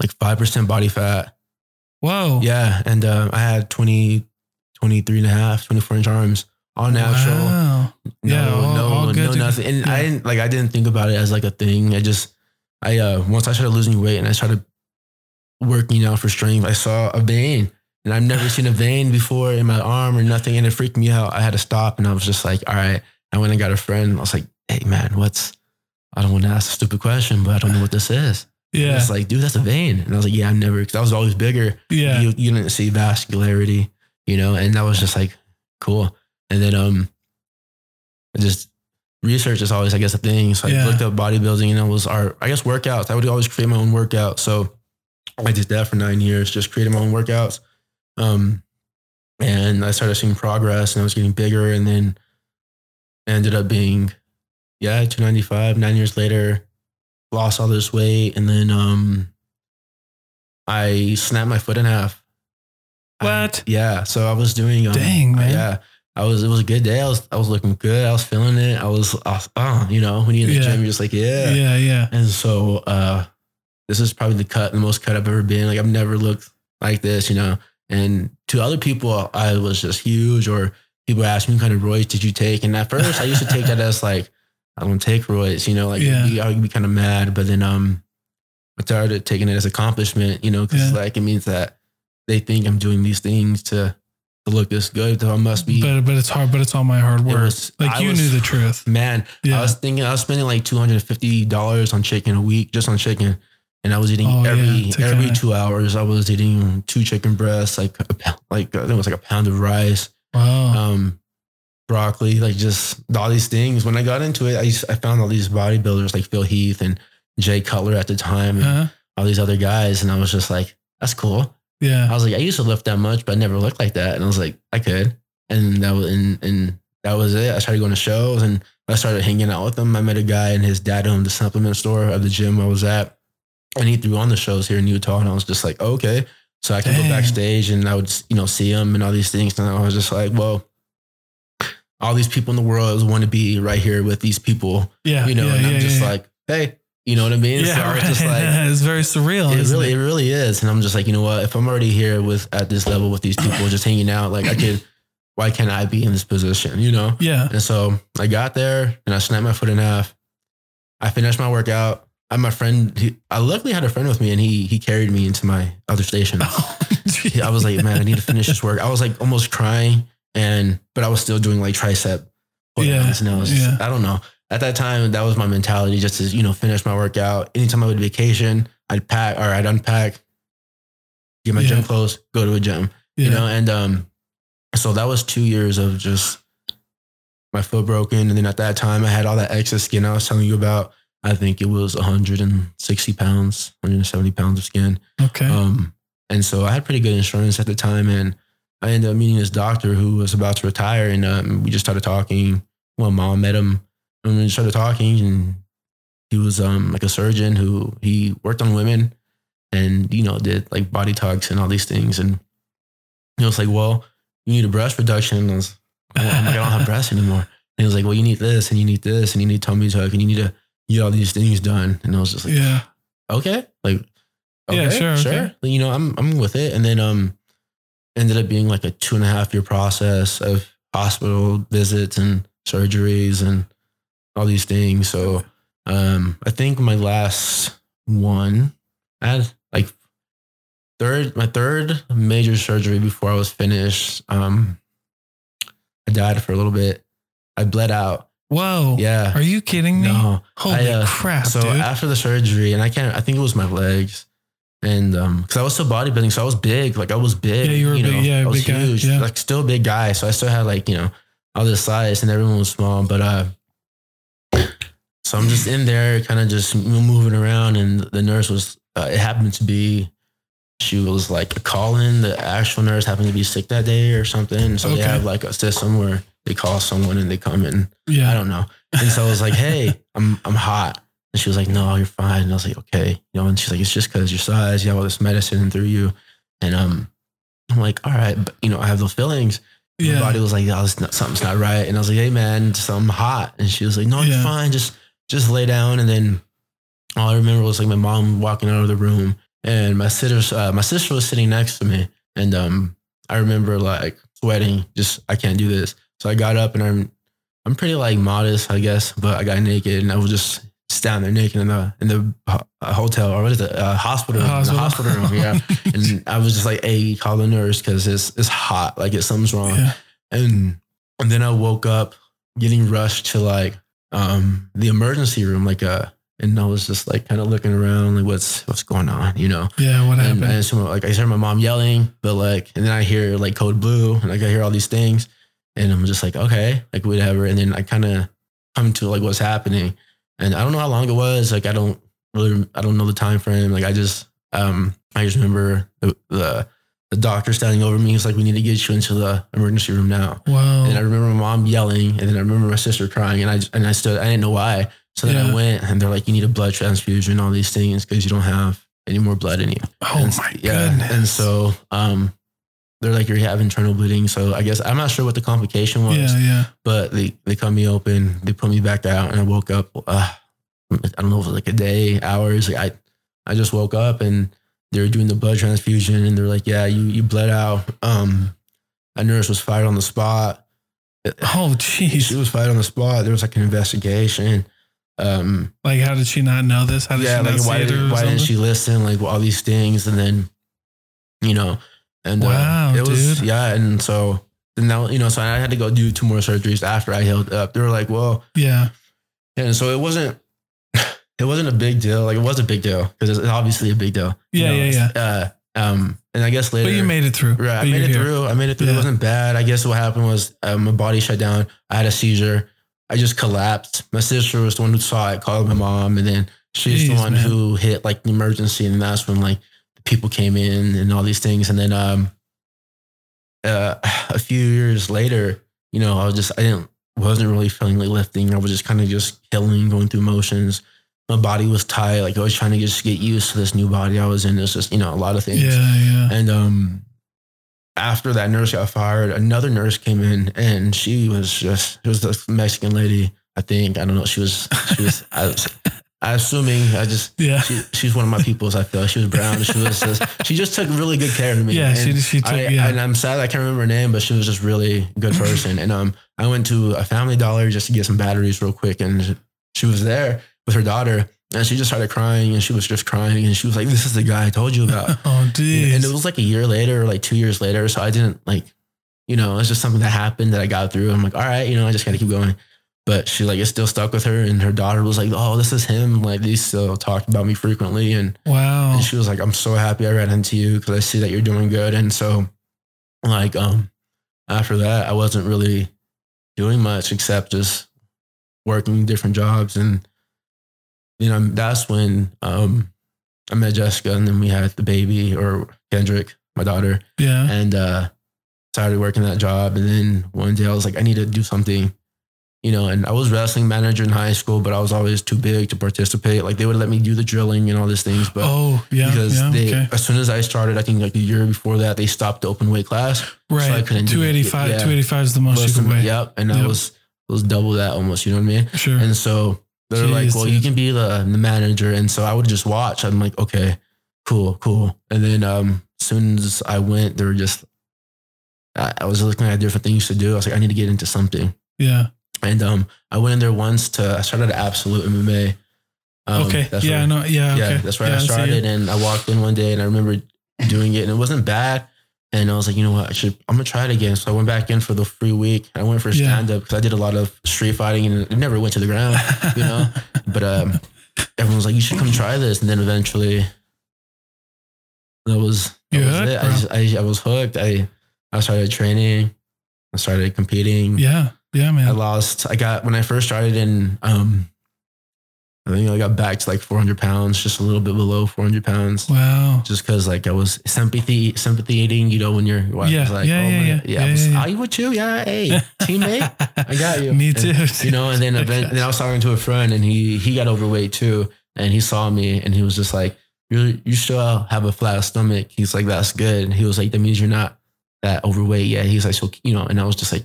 like five percent body fat. whoa Yeah. And uh, I had 20, 23 and a half, 24 inch arms, all natural. Wow. No, Yeah, all- no, all no, nothing. And I didn't like, I didn't think about it as like a thing. I just, I, uh, once I started losing weight and I started working out for strength, I saw a vein and I've never seen a vein before in my arm or nothing. And it freaked me out. I had to stop and I was just like, all right. I went and got a friend. I was like, hey, man, what's, I don't want to ask a stupid question, but I don't know what this is. yeah It's like, dude, that's a vein. And I was like, yeah, I've never, cause I was always bigger yeah you, you didn't see vascularity, you know, and that was just like cool. And then um just research is always I guess a thing. So I Yeah. looked up bodybuilding and it was our I guess workouts. I would always create my own workout. So I did that for nine years, just creating my own workouts. Um and I started seeing progress and I was getting bigger and then ended up being yeah, 295, nine years later, lost all this weight, and then um I snapped my foot in half. What? I- yeah. So I was doing. Um, Dang, man. Yeah. I was. It was a good day. I was. I was looking good. I was feeling it. I was. I was oh, you know, when you're in the Yeah. gym, you're just like, yeah. yeah yeah And so, uh, this is probably the cut, the most cut I've ever been. Like I've never looked like this, you know. And to other people, I was just huge. Or people ask me, "What kind of roids did you take?" And at first, I used to take that as like, I don't take roids, you know. Like Yeah. I would be kind of mad, but then um, I started taking it as accomplishment, you know, because Yeah. like it means that they think I'm doing these things to to look this good. So I must be. but but it's hard but it's all my hard work was- like I you was- knew the truth Man, yeah I was thinking I was spending like two hundred and fifty dollars on chicken a week, just on chicken, and I was eating Oh, every yeah, every kinda- two hours. I was eating two chicken breasts, like a, like I think it was like a pound of rice, wow um, broccoli, like just all these things. When I got into it, I used, I found all these bodybuilders like Phil Heath and Jay Cutler at the time, and huh all these other guys, and I was just like, that's cool. Yeah. I was like, I used to lift that much, but I never looked like that. And I was like, I could. And that was and, and that was it. I started going to shows and I started hanging out with them. I met a guy and his dad owned the supplement store of the gym I was at. And he threw on the shows here in Utah. And I was just like, okay. So I could Dang. go backstage and I would, you know, see him and all these things. And I was just like, well, all these people in the world want to be right here with these people, yeah you know, yeah, and I'm yeah, just yeah. like, hey, you know what I mean? yeah, so I was just right. like, it's very surreal it really, it? it really is. And I'm just like, you know what? If I'm already here with at this level with these people, just hanging out, like I could, why can't I be in this position? You know? yeah And so I got there and I snapped my foot in half. I finished my workout. I my friend. He, I luckily had a friend with me, and he he carried me into my other station. Oh, I was like, man, I need to finish this work. I was like almost crying, and but I was still doing like tricep Yeah, and I was, yeah. I don't know. at that time, that was my mentality just to, you know, finish my workout. Anytime I would vacation, I'd pack or I'd unpack, get my Yeah. gym clothes, go to a gym, you know, and, um, so that was two years of just my foot broken. And then at that time I had all that excess skin I was telling you about. I think it was 160 pounds, 170 pounds of skin. okay. Um, and so I had pretty good insurance at the time, and I ended up meeting this doctor who was about to retire, and um, we just started talking. Well, mom met him, and we started talking, and he was um like a surgeon who he worked on women, and you know did like body tucks and all these things, and he was like, "Well, you need a breast reduction." And I was, well, like, "I don't have breasts anymore." And he was like, "Well, you need this, and you need this, and you need tummy tuck, and you need to get all these things done." And I was just like, yeah. okay, like Yeah, okay, sure, okay. You know, I'm I'm with it. And then um ended up being like a two and a half year process of hospital visits and surgeries and all these things. So um I think my last one I had like third my third major surgery before I was finished. Um I died for a little bit. I bled out. Whoa. Yeah. Are you kidding me? No. Holy I, uh, crap, so dude. after the surgery, and I can't, I think it was my legs. And um, cause I was still bodybuilding, so I was big. Like I was big. Yeah, you were big- yeah, I was big guy, huge. yeah. Like still a big guy. So I still had like, you know, all this size and everyone was small. But uh so I'm just in there kind of just moving around and the nurse was uh, it happened to be she was like a call-in. The actual nurse happened to be sick that day or something. So they have like a system where they call someone and they come in Yeah. I don't know. And so I was like, hey, I'm I'm hot. And she was like, no, you're fine. And I was like, okay. You know, and she's like, it's just because your size, you have all this medicine through you. And um, I'm like, all right, but you know, I have those feelings. My body was like, oh, not, something's not right. And I was like, hey man, I'm hot. And she was like, no, Yeah. you're fine. Just just lay down. And then all I remember was like my mom walking out of the room and my sister, uh, my sister was sitting next to me. And um, I remember like sweating, just I can't do this. So I got up and I'm I'm pretty like modest, I guess, but I got naked and I was just standing there naked in the in the uh, hotel or what is it, uh, hospital, Hospital. the hospital room, yeah. and I was just like, "Hey, call the nurse because it's it's hot, like it's something's wrong." Yeah. And and then I woke up getting rushed to like um the emergency room, like uh, and I was just like kind of looking around, like what's what's going on, you know? Yeah. What And happened? I like I heard my mom yelling, but like, and then I hear like code blue, and like I hear all these things, and I'm just like, okay, like whatever. And then I kind of come to like what's happening, and I don't know how long it was. Like I don't really, I don't know the time frame. Like I just, um, I just remember the the, the doctor standing over me. He's like, we need to get you into the emergency room now. wow. And I remember my mom yelling, and then I remember my sister crying, and I and I stood. I didn't know why. So then Yeah. I went, and they're like, "You need a blood transfusion, all these things, because you don't have any more blood in you." oh And- my yeah. goodness. And so, um, they're like, "You're having internal bleeding." So I guess I'm not sure what the complication was, yeah. Yeah. but they they cut me open, they put me back out, and I woke up. Uh, I don't know if it was like a day, hours. Like I, I just woke up and they were doing the blood transfusion, and they're like, "Yeah, you you bled out." Um, a nurse was fired on the spot. Oh, She jeez. was fired on the spot. There was like an investigation. Um, Like, how did she not know this? How did yeah, she like see why, did, why didn't she listen? Like all these things, and then you know, and Wow, uh, it was dude. yeah, and so then now you know, so I had to go do two more surgeries after I healed up. They were like, well, Yeah. and so it wasn't. It wasn't a big deal. Like it was a big deal because it's obviously a big deal. you Yeah, know, yeah, it's, Uh, um, and I guess later, But you made it through. Right, I made it here. through. I made it through. Yeah. It wasn't bad. I guess what happened was uh, my body shut down. I had a seizure. I just collapsed. My sister was the one who saw it, called my mom, and then she's the one man. who hit like the emergency, and that's when like people came in and all these things. And then um, uh, a few years later, you know, I was just I didn't wasn't really feeling like lifting. I was just kind of just killing, going through motions. My body was tight. Like I was trying to just get used to this new body I was in. It's just you know a lot of things. Yeah. Yeah. And um, after that nurse got fired, another nurse came in, and she was just it was this Mexican lady. I think I don't know. She was she was I was I assuming I just Yeah. she, she's one of my peoples. I feel she was brown. She was just, she just took really good care of me. Yeah, she- And she took- I, yeah. And I'm sad I can't remember her name, but she was just really good person. and um, I went to a Family Dollar just to get some batteries real quick, and she was there with her daughter, and she just started crying, and she was just crying, and she was like, "This is the guy I told you about." Oh, dude. and it was like a year later, or like two years later. So I didn't like, you know, it's just something that happened that I got through. I'm like, all right, you know, I just got to keep going. But she like it still stuck with her, and her daughter was like, "Oh, this is him." Like they still talked about me frequently, and, Wow. and she was like, "I'm so happy I ran into you because I see that you're doing good." And so, like, um, after that, I wasn't really doing much except just working different jobs, and you know, that's when um, I met Jessica, and then we had the baby or Kendrick, my daughter Yeah. and uh started working that job and then one day I was like I need to do something you know and I was wrestling manager in high school but I was always too big to participate like they would let me do the drilling and all these things but oh, yeah. because yeah. they okay. as soon as I started I think like the year before that they stopped the open weight class I Right. couldn't do 285. Yeah. 285 is the most Plus you can weigh. yep and I was it was double that almost you know what I mean Sure. and so they're like, well, dude. you can be the, the manager. And so I would just watch. I'm like, okay, cool, cool. And then um, as soon as I went, they were just, I, I was looking at different things to do. I was like, I need to get into something. yeah. And um, I went in there once to, I started at Absolute MMA. Um, okay. that's Yeah. where- No. Yeah. yeah, okay. that's where Yeah, I started. it. And I walked in one day and I remember doing it and it wasn't bad. And I was like, you know what, I should, I'm gonna try it again. So I went back in for the free week. I went for stand up because I did a lot of street fighting and it never went to the ground, you know. but um, everyone was like, you should come try this. And then eventually, that was, that was hooked, it. I, just, I, I was hooked. I, I started training. I started competing. Yeah. Yeah, man. I lost. I got when I first started in. Um, I think I got back to like 400 pounds, just a little bit below 400 pounds, Wow. just because like I was sympathy sympathy eating. You know when you're wife Yeah, like, yeah, oh yeah, my, yeah, yeah, I was, yeah, you with you? Yeah, hey, teammate, I got you. Me And, too. you know, and then event, then I was talking to a friend, and he he got overweight too, and he saw me, and he was just like, you you still have a flat stomach. He's like, that's good. And he was like, that means you're not that overweight yet. He's like, so you know, and I was just like,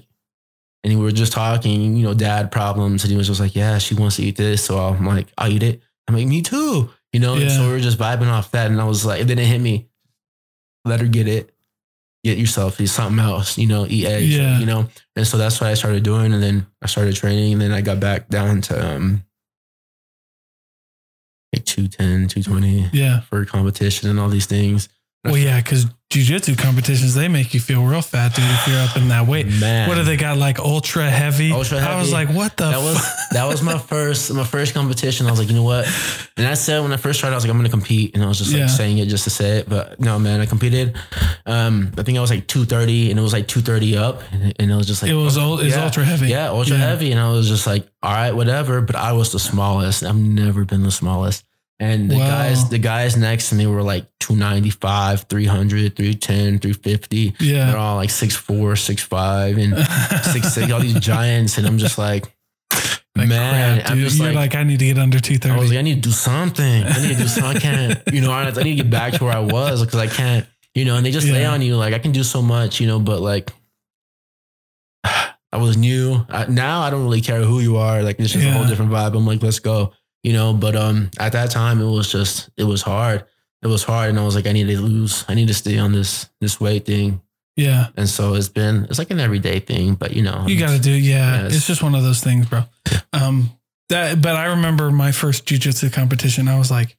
and we were just talking, you know, dad problems, and he was just like, yeah, she wants to eat this, so I'm like, I'll eat it. I'm like, me too, you know. And so we were just vibing off that, and I was like, then it hit me. Let her get it. Get yourself eat something else, you know, eat eggs, Yeah. you know. And so that's what I started doing, and then I started training, and then I got back down to um like 210, 220 Yeah. for competition and all these things. Well, yeah, because jujitsu competitions, they make you feel real fat, dude, if you're up in that weight. Man, What do they got? Like ultra heavy? Ultra I was like, what the that was that was my first my first competition. I was like, you know what? And I said when I first started, I was like, I'm gonna compete, and I was just like Yeah. saying it just to say it. But no, man, I competed. Um, I think I was like 230, and it was like 230 up, and, and it was just like It was it's yeah. ultra heavy. Yeah, ultra Yeah. heavy, and I was just like, all right, whatever. But I was the smallest. I've never been the smallest. And the Wow. guys, the guys next to me were like 295, 300, 310, 350. Yeah. They're all like 6'4, 6'5, and six six, all these giants, and I'm just like, Like, man, crap, I'm just You're like, like, I need to get under 230. I was like, I need to do something. I need to do something. I can't, you know, I, I need to get back to where I was because I can't, you know, and they just lay on you like I can do so much, you know, but like I was new. I, now I don't really care who you are. Like it's just a whole different vibe. I'm like, let's go, you know. But um, at that time, it was just, it was hard. It was hard, and I was like, I need to lose. I need to stay on this this weight thing. yeah. And so it's been, it's like an everyday thing, but you know, You got to do, yeah. Yes. It's just one of those things, bro. Um, that, but I remember my first jujitsu competition. I was like,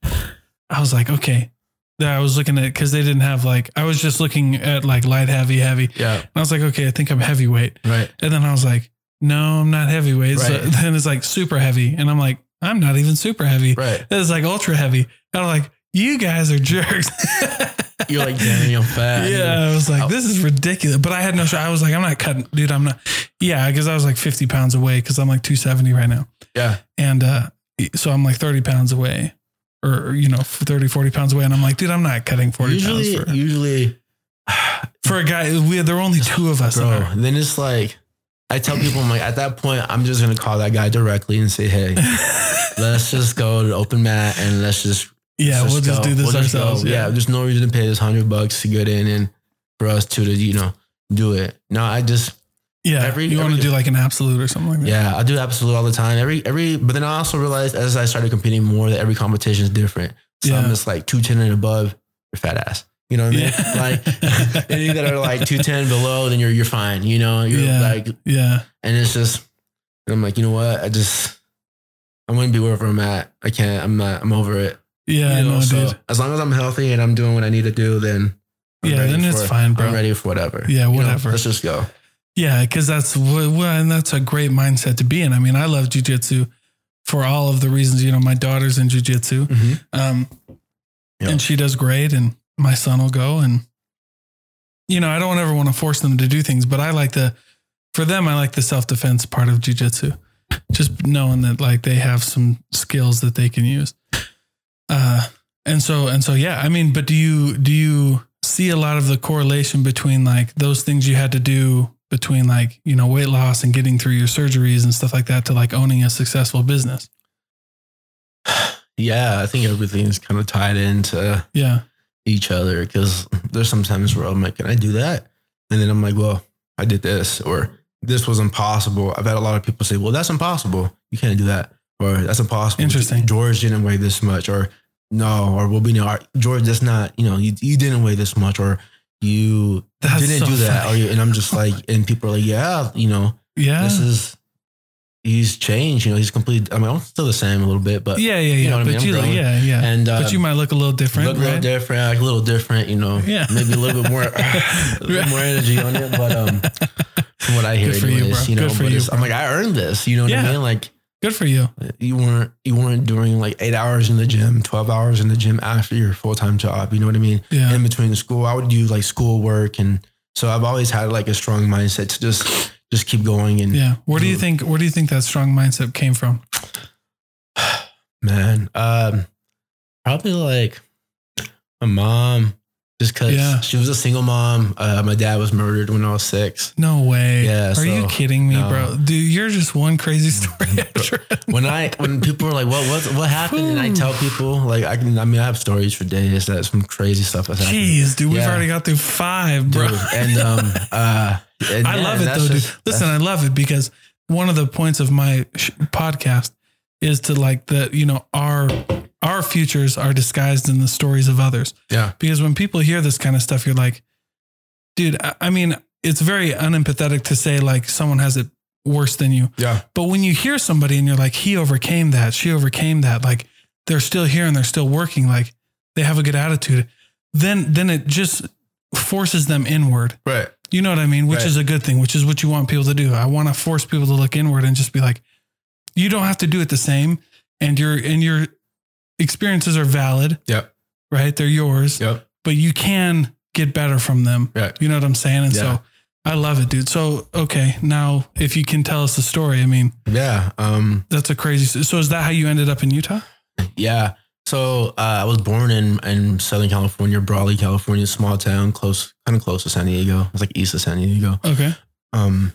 I was like, okay. That I was looking at because they didn't have like I was just looking at like light, heavy, heavy. yeah, And I was like, okay, I think I'm heavyweight. right. And then I was like, no, I'm not heavyweight. So Right. then it's like super heavy. And I'm like, I'm not even super heavy. Right. It's like ultra heavy. And I'm like, you guys are jerks. You're like, damn, I'm fat. yeah. I was like, this is ridiculous. But I had no shot. I was like, I'm not cutting, dude. I'm not. Yeah. Cause I was like 50 pounds away because I'm like 270 right now. Yeah. And uh, so I'm like 30 pounds away or, you know, 30, 40 pounds away. And I'm like, dude, I'm not cutting 40 Usually, pounds for, usually, for a guy. We, there were only two of us. bro, then it's like, I tell people, I'm like, at that point, I'm just going to call that guy directly and say, hey, let's just go to open mat and let's just, yeah. let's We'll just go. do this We'll ourselves. Yeah. There's no reason to pay this hundred bucks to get in and for us to, to, you know, do it. No, I just, Yeah. Every- you want to do like an absolute or something like that. yeah, I do absolute all the time. Every, every, but then I also realized as I started competing more that every competition is different. Some Yeah. is like 210 and above, you're fat ass. You know what I mean? Yeah. Like any that are like 210 below, then you're you're fine. You know, you're Yeah. like Yeah. and it's just I'm like, you know what? I just I wouldn't be wherever I'm at. I can't. I'm not. I'm over it. Yeah. You know, no, so dude. as long as I'm healthy and I'm doing what I need to do, then I'm Yeah. Then it's for- fine, bro. I'm ready for whatever. Yeah, You know, whatever. let's just go. Yeah, because that's what, well, and that's a great mindset to be in. I mean, I love jujitsu for all of the reasons. You know, my daughter's in jujitsu, um, Yeah. and she does great, and my son will go, and you know, I don't ever want to force them to do things, but I like the for them, I like the self defense part of jujitsu, just knowing that like they have some skills that they can use. Uh, and so and so, yeah. I mean, but do you do you see a lot of the correlation between like those things you had to do between like you know weight loss and getting through your surgeries and stuff like that to like owning a successful business? Yeah, I think everything's kind of tied into Yeah, each other because there's sometimes where I'm like, can I do that? And then I'm like, well, I did this or this was impossible. I've had a lot of people say, well, that's impossible. You can't do that. Or that's impossible. Interesting. George didn't weigh this much or no, or well, we know George does not, you know, you, you didn't weigh this much or you That's didn't so do that. funny. Or you, and I'm just like, and people are like, yeah, you know, yeah, this is, he's changed, you know, he's complete. I mean, I'm still the same a little bit, but, yeah, yeah, yeah. you know what I but mean? I'm you, growing. yeah, yeah. and, uh, but you might look a little different, look a little different, like a little different, you know, Yeah. maybe a little bit more, a little more energy on it. But um, from what I hear, Good for you, you, know, Good but you, I'm like, I earned this. You know what Yeah. I mean? Like Good for you. you weren't, you weren't doing like eight hours in the gym, twelve hours in the gym after your full time job. You know what I mean? Yeah. In between the school, I would do like school work, and so I've always had like a strong mindset to just just keep going. And Yeah. Where do you think? Where do you think that strong mindset came from? man, um, probably like my mom, just because Yeah. she was a single mom. Uh, my dad was murdered when I was six. No way. Yeah, Are you kidding me, no. bro? Dude, you're just one crazy story when I when people are like, "What what what happened?" and I tell people like, I can I mean I have stories for days that some crazy stuff has happened. Jeez, dude, we've already got through five, bro. Dude, and um uh and I yeah, love it though, dude. Listen, I love it because one of the points of my sh- podcast is to like the you know our our futures are disguised in the stories of others. yeah Because when people hear this kind of stuff, you're like, dude. I, I mean, it's very unempathetic to say like someone has it worse than you. yeah But when you hear somebody and you're like, he overcame that, she overcame that, like they're still here and they're still working, like they have a good attitude, then then it just forces them inward. right You know what I mean? Which Right. is a good thing, which is what you want people to do. I want to force people to look inward and just be like, you don't have to do it the same. And you're and your experiences are valid, yep right? They're yours, yep but you can get better from them. right You know what I'm saying? And Yeah. so I love it, dude. So okay, now if you can tell us the story, I mean, yeah um that's a crazy. So is that how you ended up in Utah? yeah. So uh, I was born in in Southern California, Brawley, California, small town, close kind of close to San Diego. It's like east of San Diego. Okay. um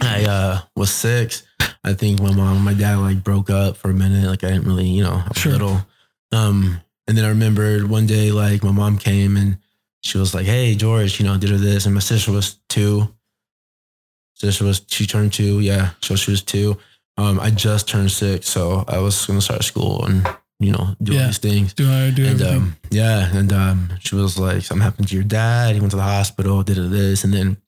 I uh was six. I think my mom and my dad like broke up for a minute. Like I didn't really, you know, I was Sure. little. Um and then I remembered one day like my mom came and she was like, Hey George, you know, did her this. And my sister was two. Sister was she turned two, yeah. So she was two. Um I just turned six, so I was gonna start school and you know, do all these things. Do I do And everything? um, yeah, and um, she was like, "Something happened to your dad. He went to the hospital. Did this, and then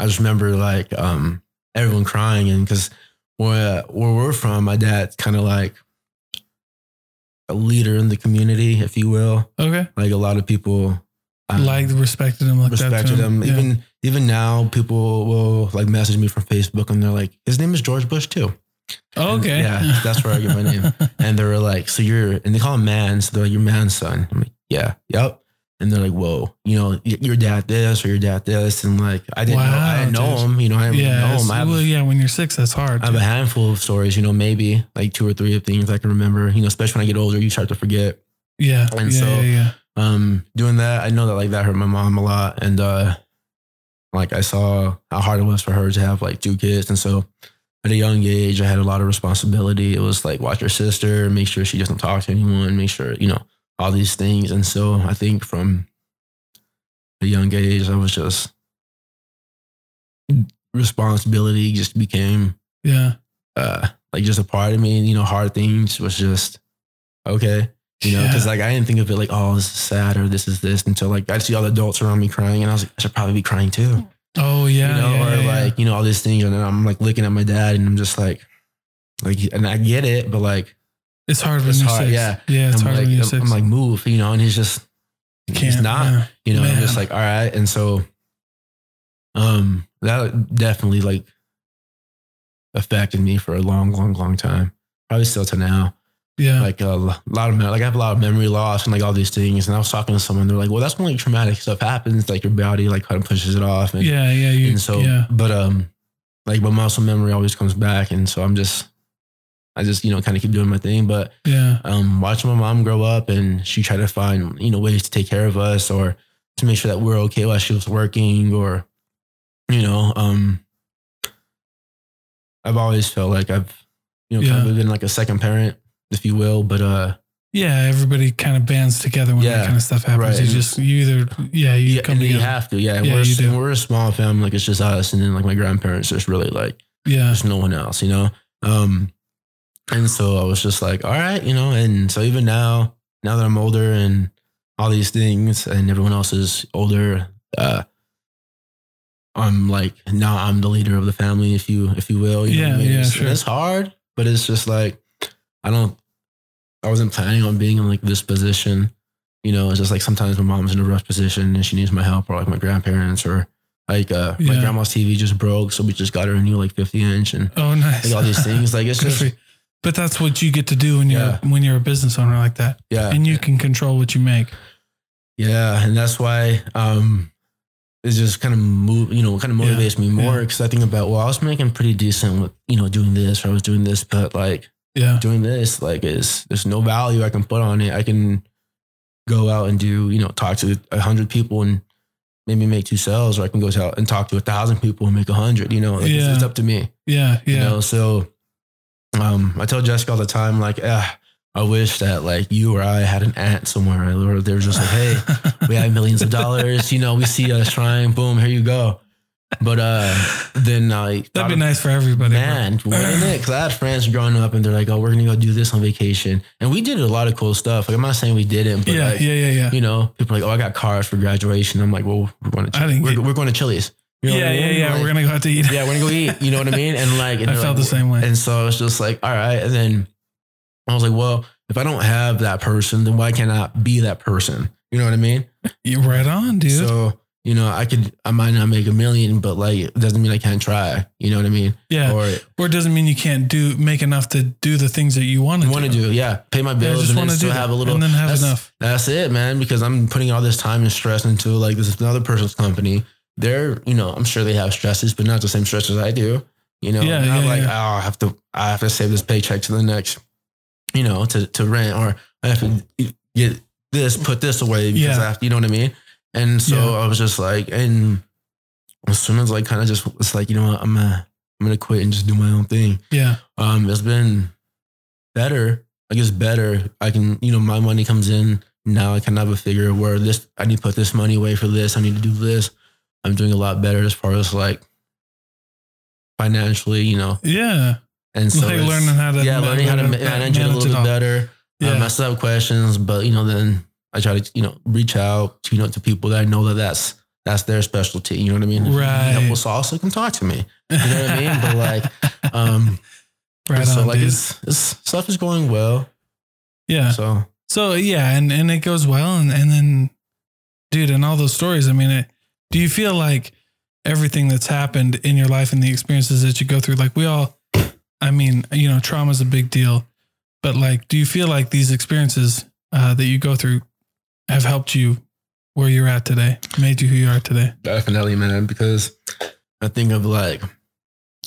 I just remember like um, everyone crying, and because where where we're from, my dad's kind of like a leader in the community, if you will. okay. Like a lot of people um, Liked, respected him, like respected him. Yeah. Even even now, people will like message me from Facebook, and they're like, "His name is George Bush too." Oh, And, okay. yeah, that's where I get my name. And they were like, so you're, and they call him man. So they're like, your man's son. I'm like, yeah, yep. And they're like, whoa, you know, your dad this or your dad this. And like, I didn't know, I didn't know dude. him, you know, I didn't yeah. know him. I have, well, yeah. When you're six, that's hard. I have a handful of stories, you know, maybe like two or three of things I can remember, you know, especially when I get older, you start to forget. yeah. and yeah, so- yeah. Yeah. Um, doing that, I know that like that hurt my mom a lot. And, uh, like I saw how hard it was for her to have like two kids. And so at a young age, I had a lot of responsibility. It was like watch your sister, make sure she doesn't talk to anyone, make sure, you know, all these things. And so I think from a young age, I was just responsibility just became Yeah. uh like just a part of me. And, you know, hard things was just okay. You know, Yeah. because like I didn't think of it like, oh, this is sad or this is this until like I see all the adults around me crying and I was like, I should probably be crying too. Oh yeah. you know, yeah, or yeah, yeah. like, you know, all these things. And then I'm like looking at my dad and I'm just like, like, and I get it, but like, it's hard when it's you're hard, six. yeah. Yeah. It's I'm hard like, when you're I'm, 6 I'm like, move, you know, and he's just, he's not, yeah. you know, I'm just like, all right. And so um, that definitely like affected me for a long, long, long time. Probably still to now. Yeah. Like a lot of like I have a lot of memory loss and like all these things. And I was talking to someone, they're like, "Well, that's when like traumatic stuff happens. Like your body like kind of pushes it off." And, yeah. Yeah. You, and so, yeah. but um, like my muscle memory always comes back, and so I'm just, I just you know kind of keep doing my thing. But Yeah. um, watching my mom grow up and she tried to find, you know, ways to take care of us or to make sure that we're okay while she was working or, you know, um, I've always felt like I've, you know, kind Yeah. of been like a second parent, if you will. But, uh, Yeah. Everybody kind of bands together when that kind of stuff happens. right. You just, you either, yeah, you yeah, come and you together. have to, yeah. Yeah, we're, you do. we're a small family, like it's just us. And then like my grandparents, there's really like, yeah. there's no one else, you know? Um, and so I was just like, all right, you know, and so even now, now that I'm older and all these things and everyone else is older, uh, I'm like, now I'm the leader of the family, if you, if you will. You know I Yeah, mean? yeah, It's, sure. it's hard, but it's just like, I don't, I wasn't planning on being in like this position. You know, it's just like sometimes my mom's in a rough position and she needs my help or like my grandparents or like, uh, my grandma's TV just broke. So we just got her a new like 50 inch and Oh, nice. like all these things. Like it's just. But that's what you get to do when you're Yeah. when you're a business owner like that, yeah, and you can control what you make. yeah, and that's why um, it just kind of move, you know, kind of Yeah, motivates me more because I think about well, I was making pretty decent with you know doing this or I was doing this, but like Yeah, doing this like is there's no value I can put on it. I can go out and do you know talk to a hundred people and maybe make two sales, or I can go out and talk to a thousand people and make a hundred. You know, like it's, it's up to me. yeah, yeah. You know, so um, I tell Jessica all the time, like, ah, I wish that like you or I had an aunt somewhere, or they're just like, hey, we have millions of dollars. You know, we see us trying, boom, here you go. But uh, then I That'd be nice for everybody. man, wouldn't it? Because I had friends growing up, and they're like, oh, we're gonna go do this on vacation, and we did a lot of cool stuff. Like I'm not saying we didn't, but Yeah, like, yeah, yeah, yeah. you know, people are like, oh, I got cars for graduation. I'm like, well, we're going to, didn't we're, get- we're going to Chili's. You know yeah, I yeah, mean? yeah. Like- We're gonna go out to eat. yeah, we're gonna go eat. You know what I mean? And like, and I felt like, the same way. And so it's just like, all right. And then I was like, well, if I don't have that person, then why can't I be that person? You know what I mean? You're right on, dude. So you know, I could, I might not make a million, but like, it doesn't mean I can't try. You know what I mean? yeah, or, Or it doesn't mean you can't do make enough to do the things that you want to want to do, yeah, pay my Yeah, bills just and then still that, have a little. and then have that's, enough. That's it, man. Because I'm putting all this time and stress into like this is another person's company. They're, you know, I'm sure they have stresses, but not the same stresses I do. You know, Yeah, yeah, like, yeah. oh, I have to, I have to save this paycheck to the next, you know, to to rent, or I have to get this, put this away because Yeah. I have, you know what I mean. And so. I was just like, and as soon as I kind of just it's like, you know what, I'm gonna, I'm gonna quit and just do my own thing Yeah, um, it's been better. I guess better. I can, you know, my money comes in now. I can have a figure where this. I need to put this money away for this. I need to do this. I'm doing a lot better as far as like financially, you know. yeah, And so like learning how to yeah, learning how to manage- it a little it bit better. Yeah, Um, I still have questions, but you know, then I try to you know reach out to you know to people that I know that that's that's their specialty. You know what I mean? If you need Right. help with salsa, come talk to me. You know what I mean? But like, um, right so on, like it's, it's stuff is going well. yeah. So, So yeah, and and it goes well, and and then, dude, and all those stories. I mean, it, do you feel like everything that's happened in your life and the experiences that you go through, like we all, I mean, you know, trauma is a big deal, but like, do you feel like these experiences uh, that you go through have helped you where you're at today, made you who you are today? definitely, man, because I think of like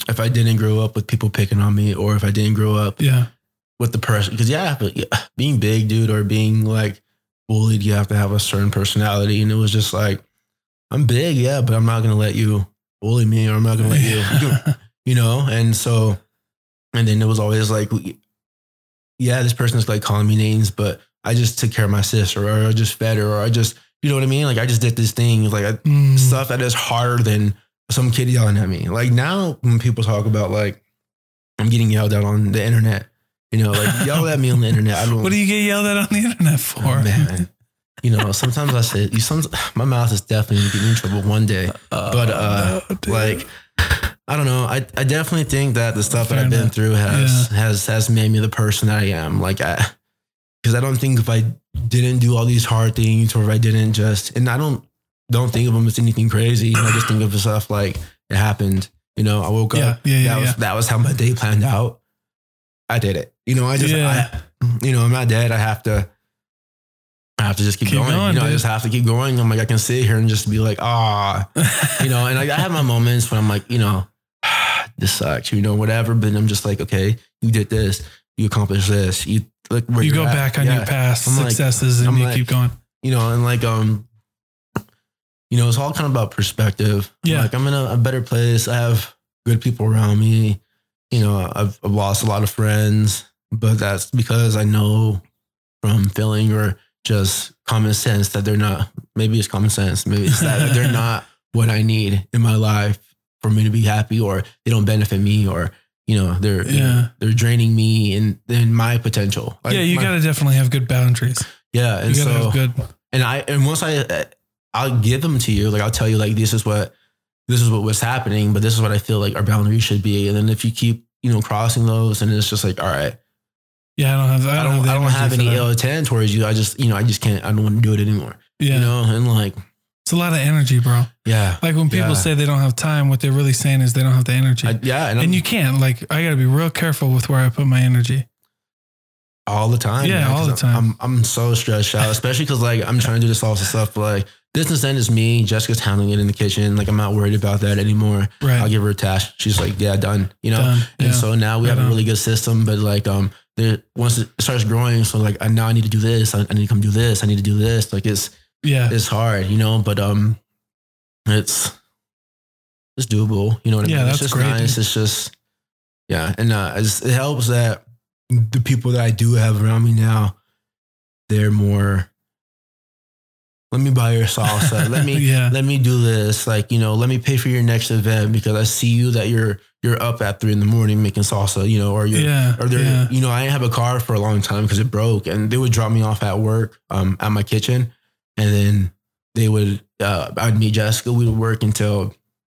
if I didn't grow up with people picking on me, or if I didn't grow up Yeah, with the person, because yeah, but yeah, being big, dude, or being like bullied, you have to have a certain personality, and it was just like I'm big, yeah, but I'm not gonna let you bully me, or I'm not gonna let you, you, know, and so, and then it was always like, yeah, this person's like calling me names, but I just took care of my sister, or I just fed her, or I just, you know what I mean? Like I just did this thing, like I, Mm, stuff that is harder than some kid yelling at me. Like now, when people talk about like I'm getting yelled at on the internet, you know, like yell at me on the internet. I don't. What do you get yelled at on the internet for? Oh, man. You know, sometimes I say, you some my mouth is definitely gonna get me in trouble one day. But uh, no, like, I don't know. I, I definitely think that the stuff Fair that I've been enough. through has has has made me the person that I am. Like I, because I don't think if I didn't do all these hard things or if I didn't just, and I don't don't think of them as anything crazy. You know, I just think of the stuff like it happened. You know, I woke Yeah, up. yeah, yeah, that was yeah. that was how my day planned out. I did it. You know, I just Yeah. I, you know, I'm not dead. I have to I have to just keep, Keep going. going, You know, I just have to keep going. I'm like, I can sit here and just be like, ah, you know, and I, I have my moments when I'm like, you know, this sucks, you know, whatever. But I'm just like, okay, you did this, you accomplished this, you look where you go at. back on Yeah. your past I'm like- successes and I'm you like- keep going. you know, and like um, you know, it's all kind of about perspective. Yeah. like I'm in a, a better place. I have good people around me. You know, I've, I've lost a lot of friends, but that's because I know from feeling or just common sense that they're not. Maybe it's common sense. Maybe it's that they're not what I need in my life for me to be happy, or they don't benefit me, or you know, they're Yeah. they're draining me and then my potential. Like yeah, you got to definitely have good boundaries. yeah, and You got to so have good. and I and once I I'll give them to you, like I'll tell you like this is what this is what was happening, but this is what I feel like our boundaries should be. And then if you keep you know crossing those, and it's just like all right, Yeah, I don't have. I I don't, don't have, I don't have any ill intent towards you. I just you know I just can't I don't want to do it anymore. Yeah, You know, and like it's a lot of energy, bro. yeah, Like when people Yeah. say they don't have time, what they're really saying is they don't have the energy. I, yeah, and, and you can't. Like I got to be real careful with where I put my energy. all the time. Yeah, man, all the time. I'm I'm so stressed out, especially because like I'm trying to do this salsa stuff. But like business end is me. Jessica's handling it in the kitchen. Like I'm not worried about that anymore. Right. I'll give her a task. She's like, yeah, done. You know. Done. And Yeah. so now we Right have a really good system, but like um, there once it starts growing, so like I now I need to do this. I, I need to come do this. I need to do this. Like it's yeah. it's hard, you know, but um, it's it's doable. You know what I Yeah, mean? that's it's just great, nice. dude. It's just yeah, and uh, it's, it helps that the people that I do have around me now, they're more. Let me buy your salsa. Let me yeah. let me do this like you know let me pay for your next event because i see you that you're you're up at three in the morning making salsa you know or you're Yeah. or they're yeah. you know i didn't have a car for a long time because it broke and they would drop me off at work um at my kitchen and then they would uh i'd meet jessica we would work until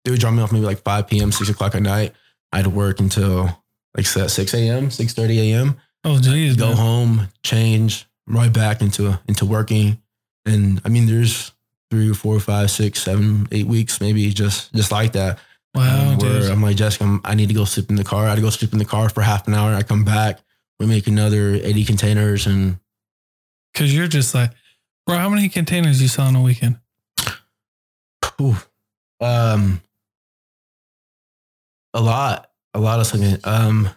they would drop me off maybe like 5 p.m 6 o'clock at night i'd work until like 6 a.m six thirty a.m Oh, geez. go man. home, change, right back into into working. And I mean, there's three or four, five, six, seven, eight weeks, maybe just just like that. Wow, um, where dude. I'm like, Jessica, I'm, I need to go sleep in the car. I had to go sleep in the car for half an hour. I come back, we make another 80 containers, and Because you're just like, bro, how many containers you sell in a weekend? whew, um, a lot, a lot of something. Um,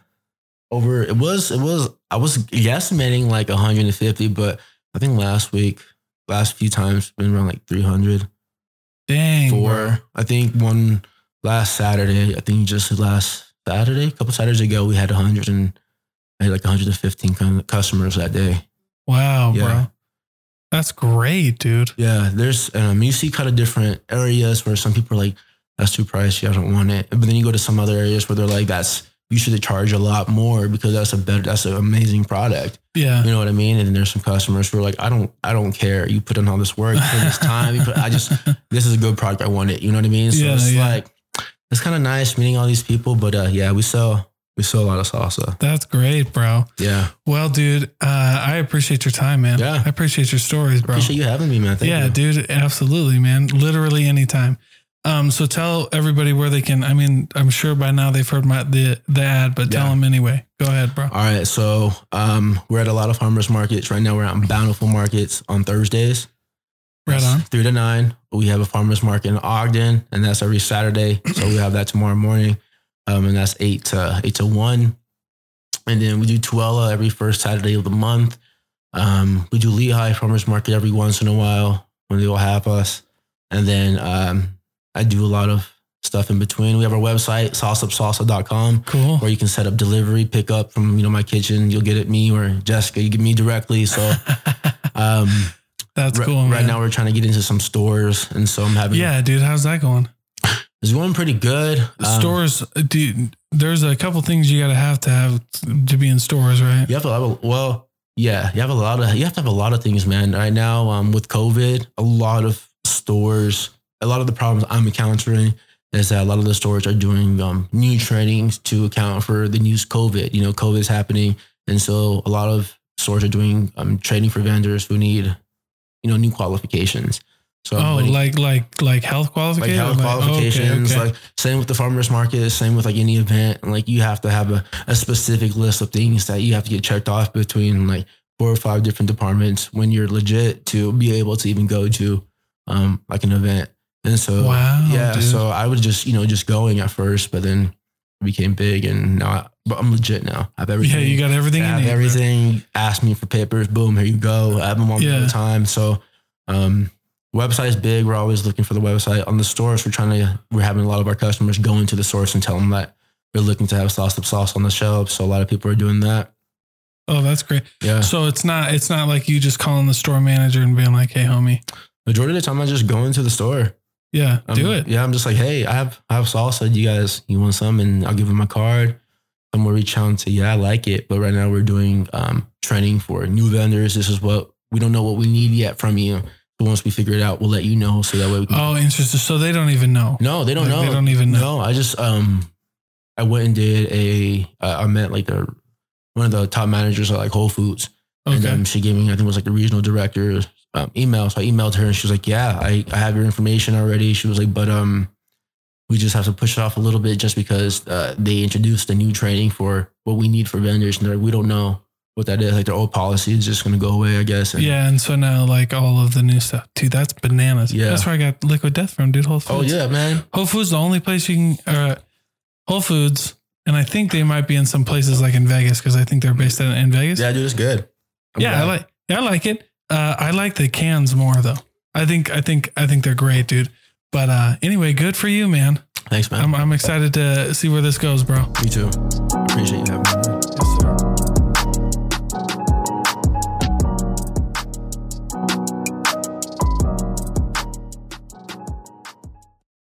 over it was it was I was guesstimating like 150, but I think last week, last few times, been around like 300. Dang. four. bro. I think one last Saturday. I think just last Saturday, a couple Saturdays ago, we had 100 and I had like 115 customers that day. Wow, Yeah. bro. That's great, dude. Yeah, there's um, you see kind of different areas where some people are like, "That's too pricey, I don't want it," but then you go to some other areas where they're like, "That's you should charge a lot more because that's a better, that's an amazing product." Yeah. You know what I mean? And there's some customers who are like, "I don't, I don't care. You put in all this work, you put in this time. You put, I just this is a good product. I want it. You know what I mean? So Yeah, it's yeah. like it's kind of nice meeting all these people. But uh, yeah, we sell we sell a lot of salsa. That's great, bro. Yeah, Well, dude, uh, I appreciate your time, man. Yeah. I appreciate your stories, bro. appreciate you having me, man. Thank yeah, you. dude, absolutely, man. Literally anytime. Um, so tell everybody where they can. I mean, I'm sure by now they've heard my the the ad, but tell Yeah. them anyway. Go ahead, bro. All right, so um, we're at a lot of farmers markets right now. We're at Bountiful Markets on Thursdays. Right on. Three to nine. We have a farmers market in Ogden, and that's every Saturday. So we have that tomorrow morning, um, and that's eight to eight to one. And then we do Tooele every first Saturday of the month. Um, we do Lehi Farmers Market every once in a while when they will have us. And then um, I do a lot of stuff in between. We have our website, sauceupsalsa.com, Cool. where you can set up delivery, pick up from you know my kitchen. You'll get it me or Jessica. You get me directly. So um, That's cool, Right man. now, we're trying to get into some stores, and so I'm having. yeah, dude, how's that going? it's going pretty good. Um, stores, dude. There's a couple things you gotta have to have to be in stores, right? You have to have a well, yeah. You have a lot of you have to have a lot of things, man. Right now, um, with COVID, a lot of stores, a lot of the problems I'm encountering is that a lot of the stores are doing um, new trainings to account for the news COVID. You know, COVID is happening, and so a lot of stores are doing um, training for vendors who need, you know, new qualifications. So Oh, like like like health like qualifications. health qualifications, okay, okay. like same with the farmers market, same with like any event. Like you have to have a, a specific list of things that you have to get checked off between like four or five different departments when you're legit to be able to even go to um like an event. And so wow. yeah, dude. so I was just, you know, just going at first, but then it became big and now I, but I'm legit now. I have everything. yeah, you got everything. I have need, bro. everything. Ask me for papers. Boom, here you go. I have them all Yeah. the time. So, um, website's big. We're always looking for the website. On the stores, we're trying to. We're having a lot of our customers go into the source and tell them that we're looking to have sauce up sauce on the shelf. So a lot of people are doing that. Oh, that's great. Yeah. So it's not it's not like you just calling the store manager and being like, "Hey, homie, Majority of the time, I just go into the store. Yeah, Um, do it." Yeah, I'm just like, hey, I have I have salsa. You guys, you want some? And I'll give them my card. I'm gonna reach out and say, yeah, I like it. But right now we're doing um, training for new vendors. This is what we don't know what we need yet from you. So once we figure it out, we'll let you know. So that way we can. Oh, interesting. So they don't even know. no, they don't Like, know. They don't even know. No, I just um, I went and did a. Uh, I met like the one of the top managers at like Whole Foods. And Okay. um, she gave me, I think it was like the regional director's um, email. So I emailed her and she was like, yeah, I, I have your information already. She was like, but um, we just have to push it off a little bit just because uh, they introduced a new training for what we need for vendors. And they're like, we don't know what that is. Like their old policy is just going to go away, I guess. And, yeah, and so now like all of the new stuff, dude. That's bananas. Yeah. that's where I got Liquid Death from, dude. Whole Foods. Oh, yeah, man. Whole Foods the only place you can. Uh, Whole Foods, and I think they might be in some places like in Vegas because I think they're based in, in Vegas. Yeah, dude, it's good. I'm yeah, I like. Yeah, I like it. Uh, I like the cans more though. I think. I think. I think they're great, dude. But uh, anyway, good for you, man. Thanks, man. I'm, I'm excited to see where this goes, bro. Me too. Appreciate you having me.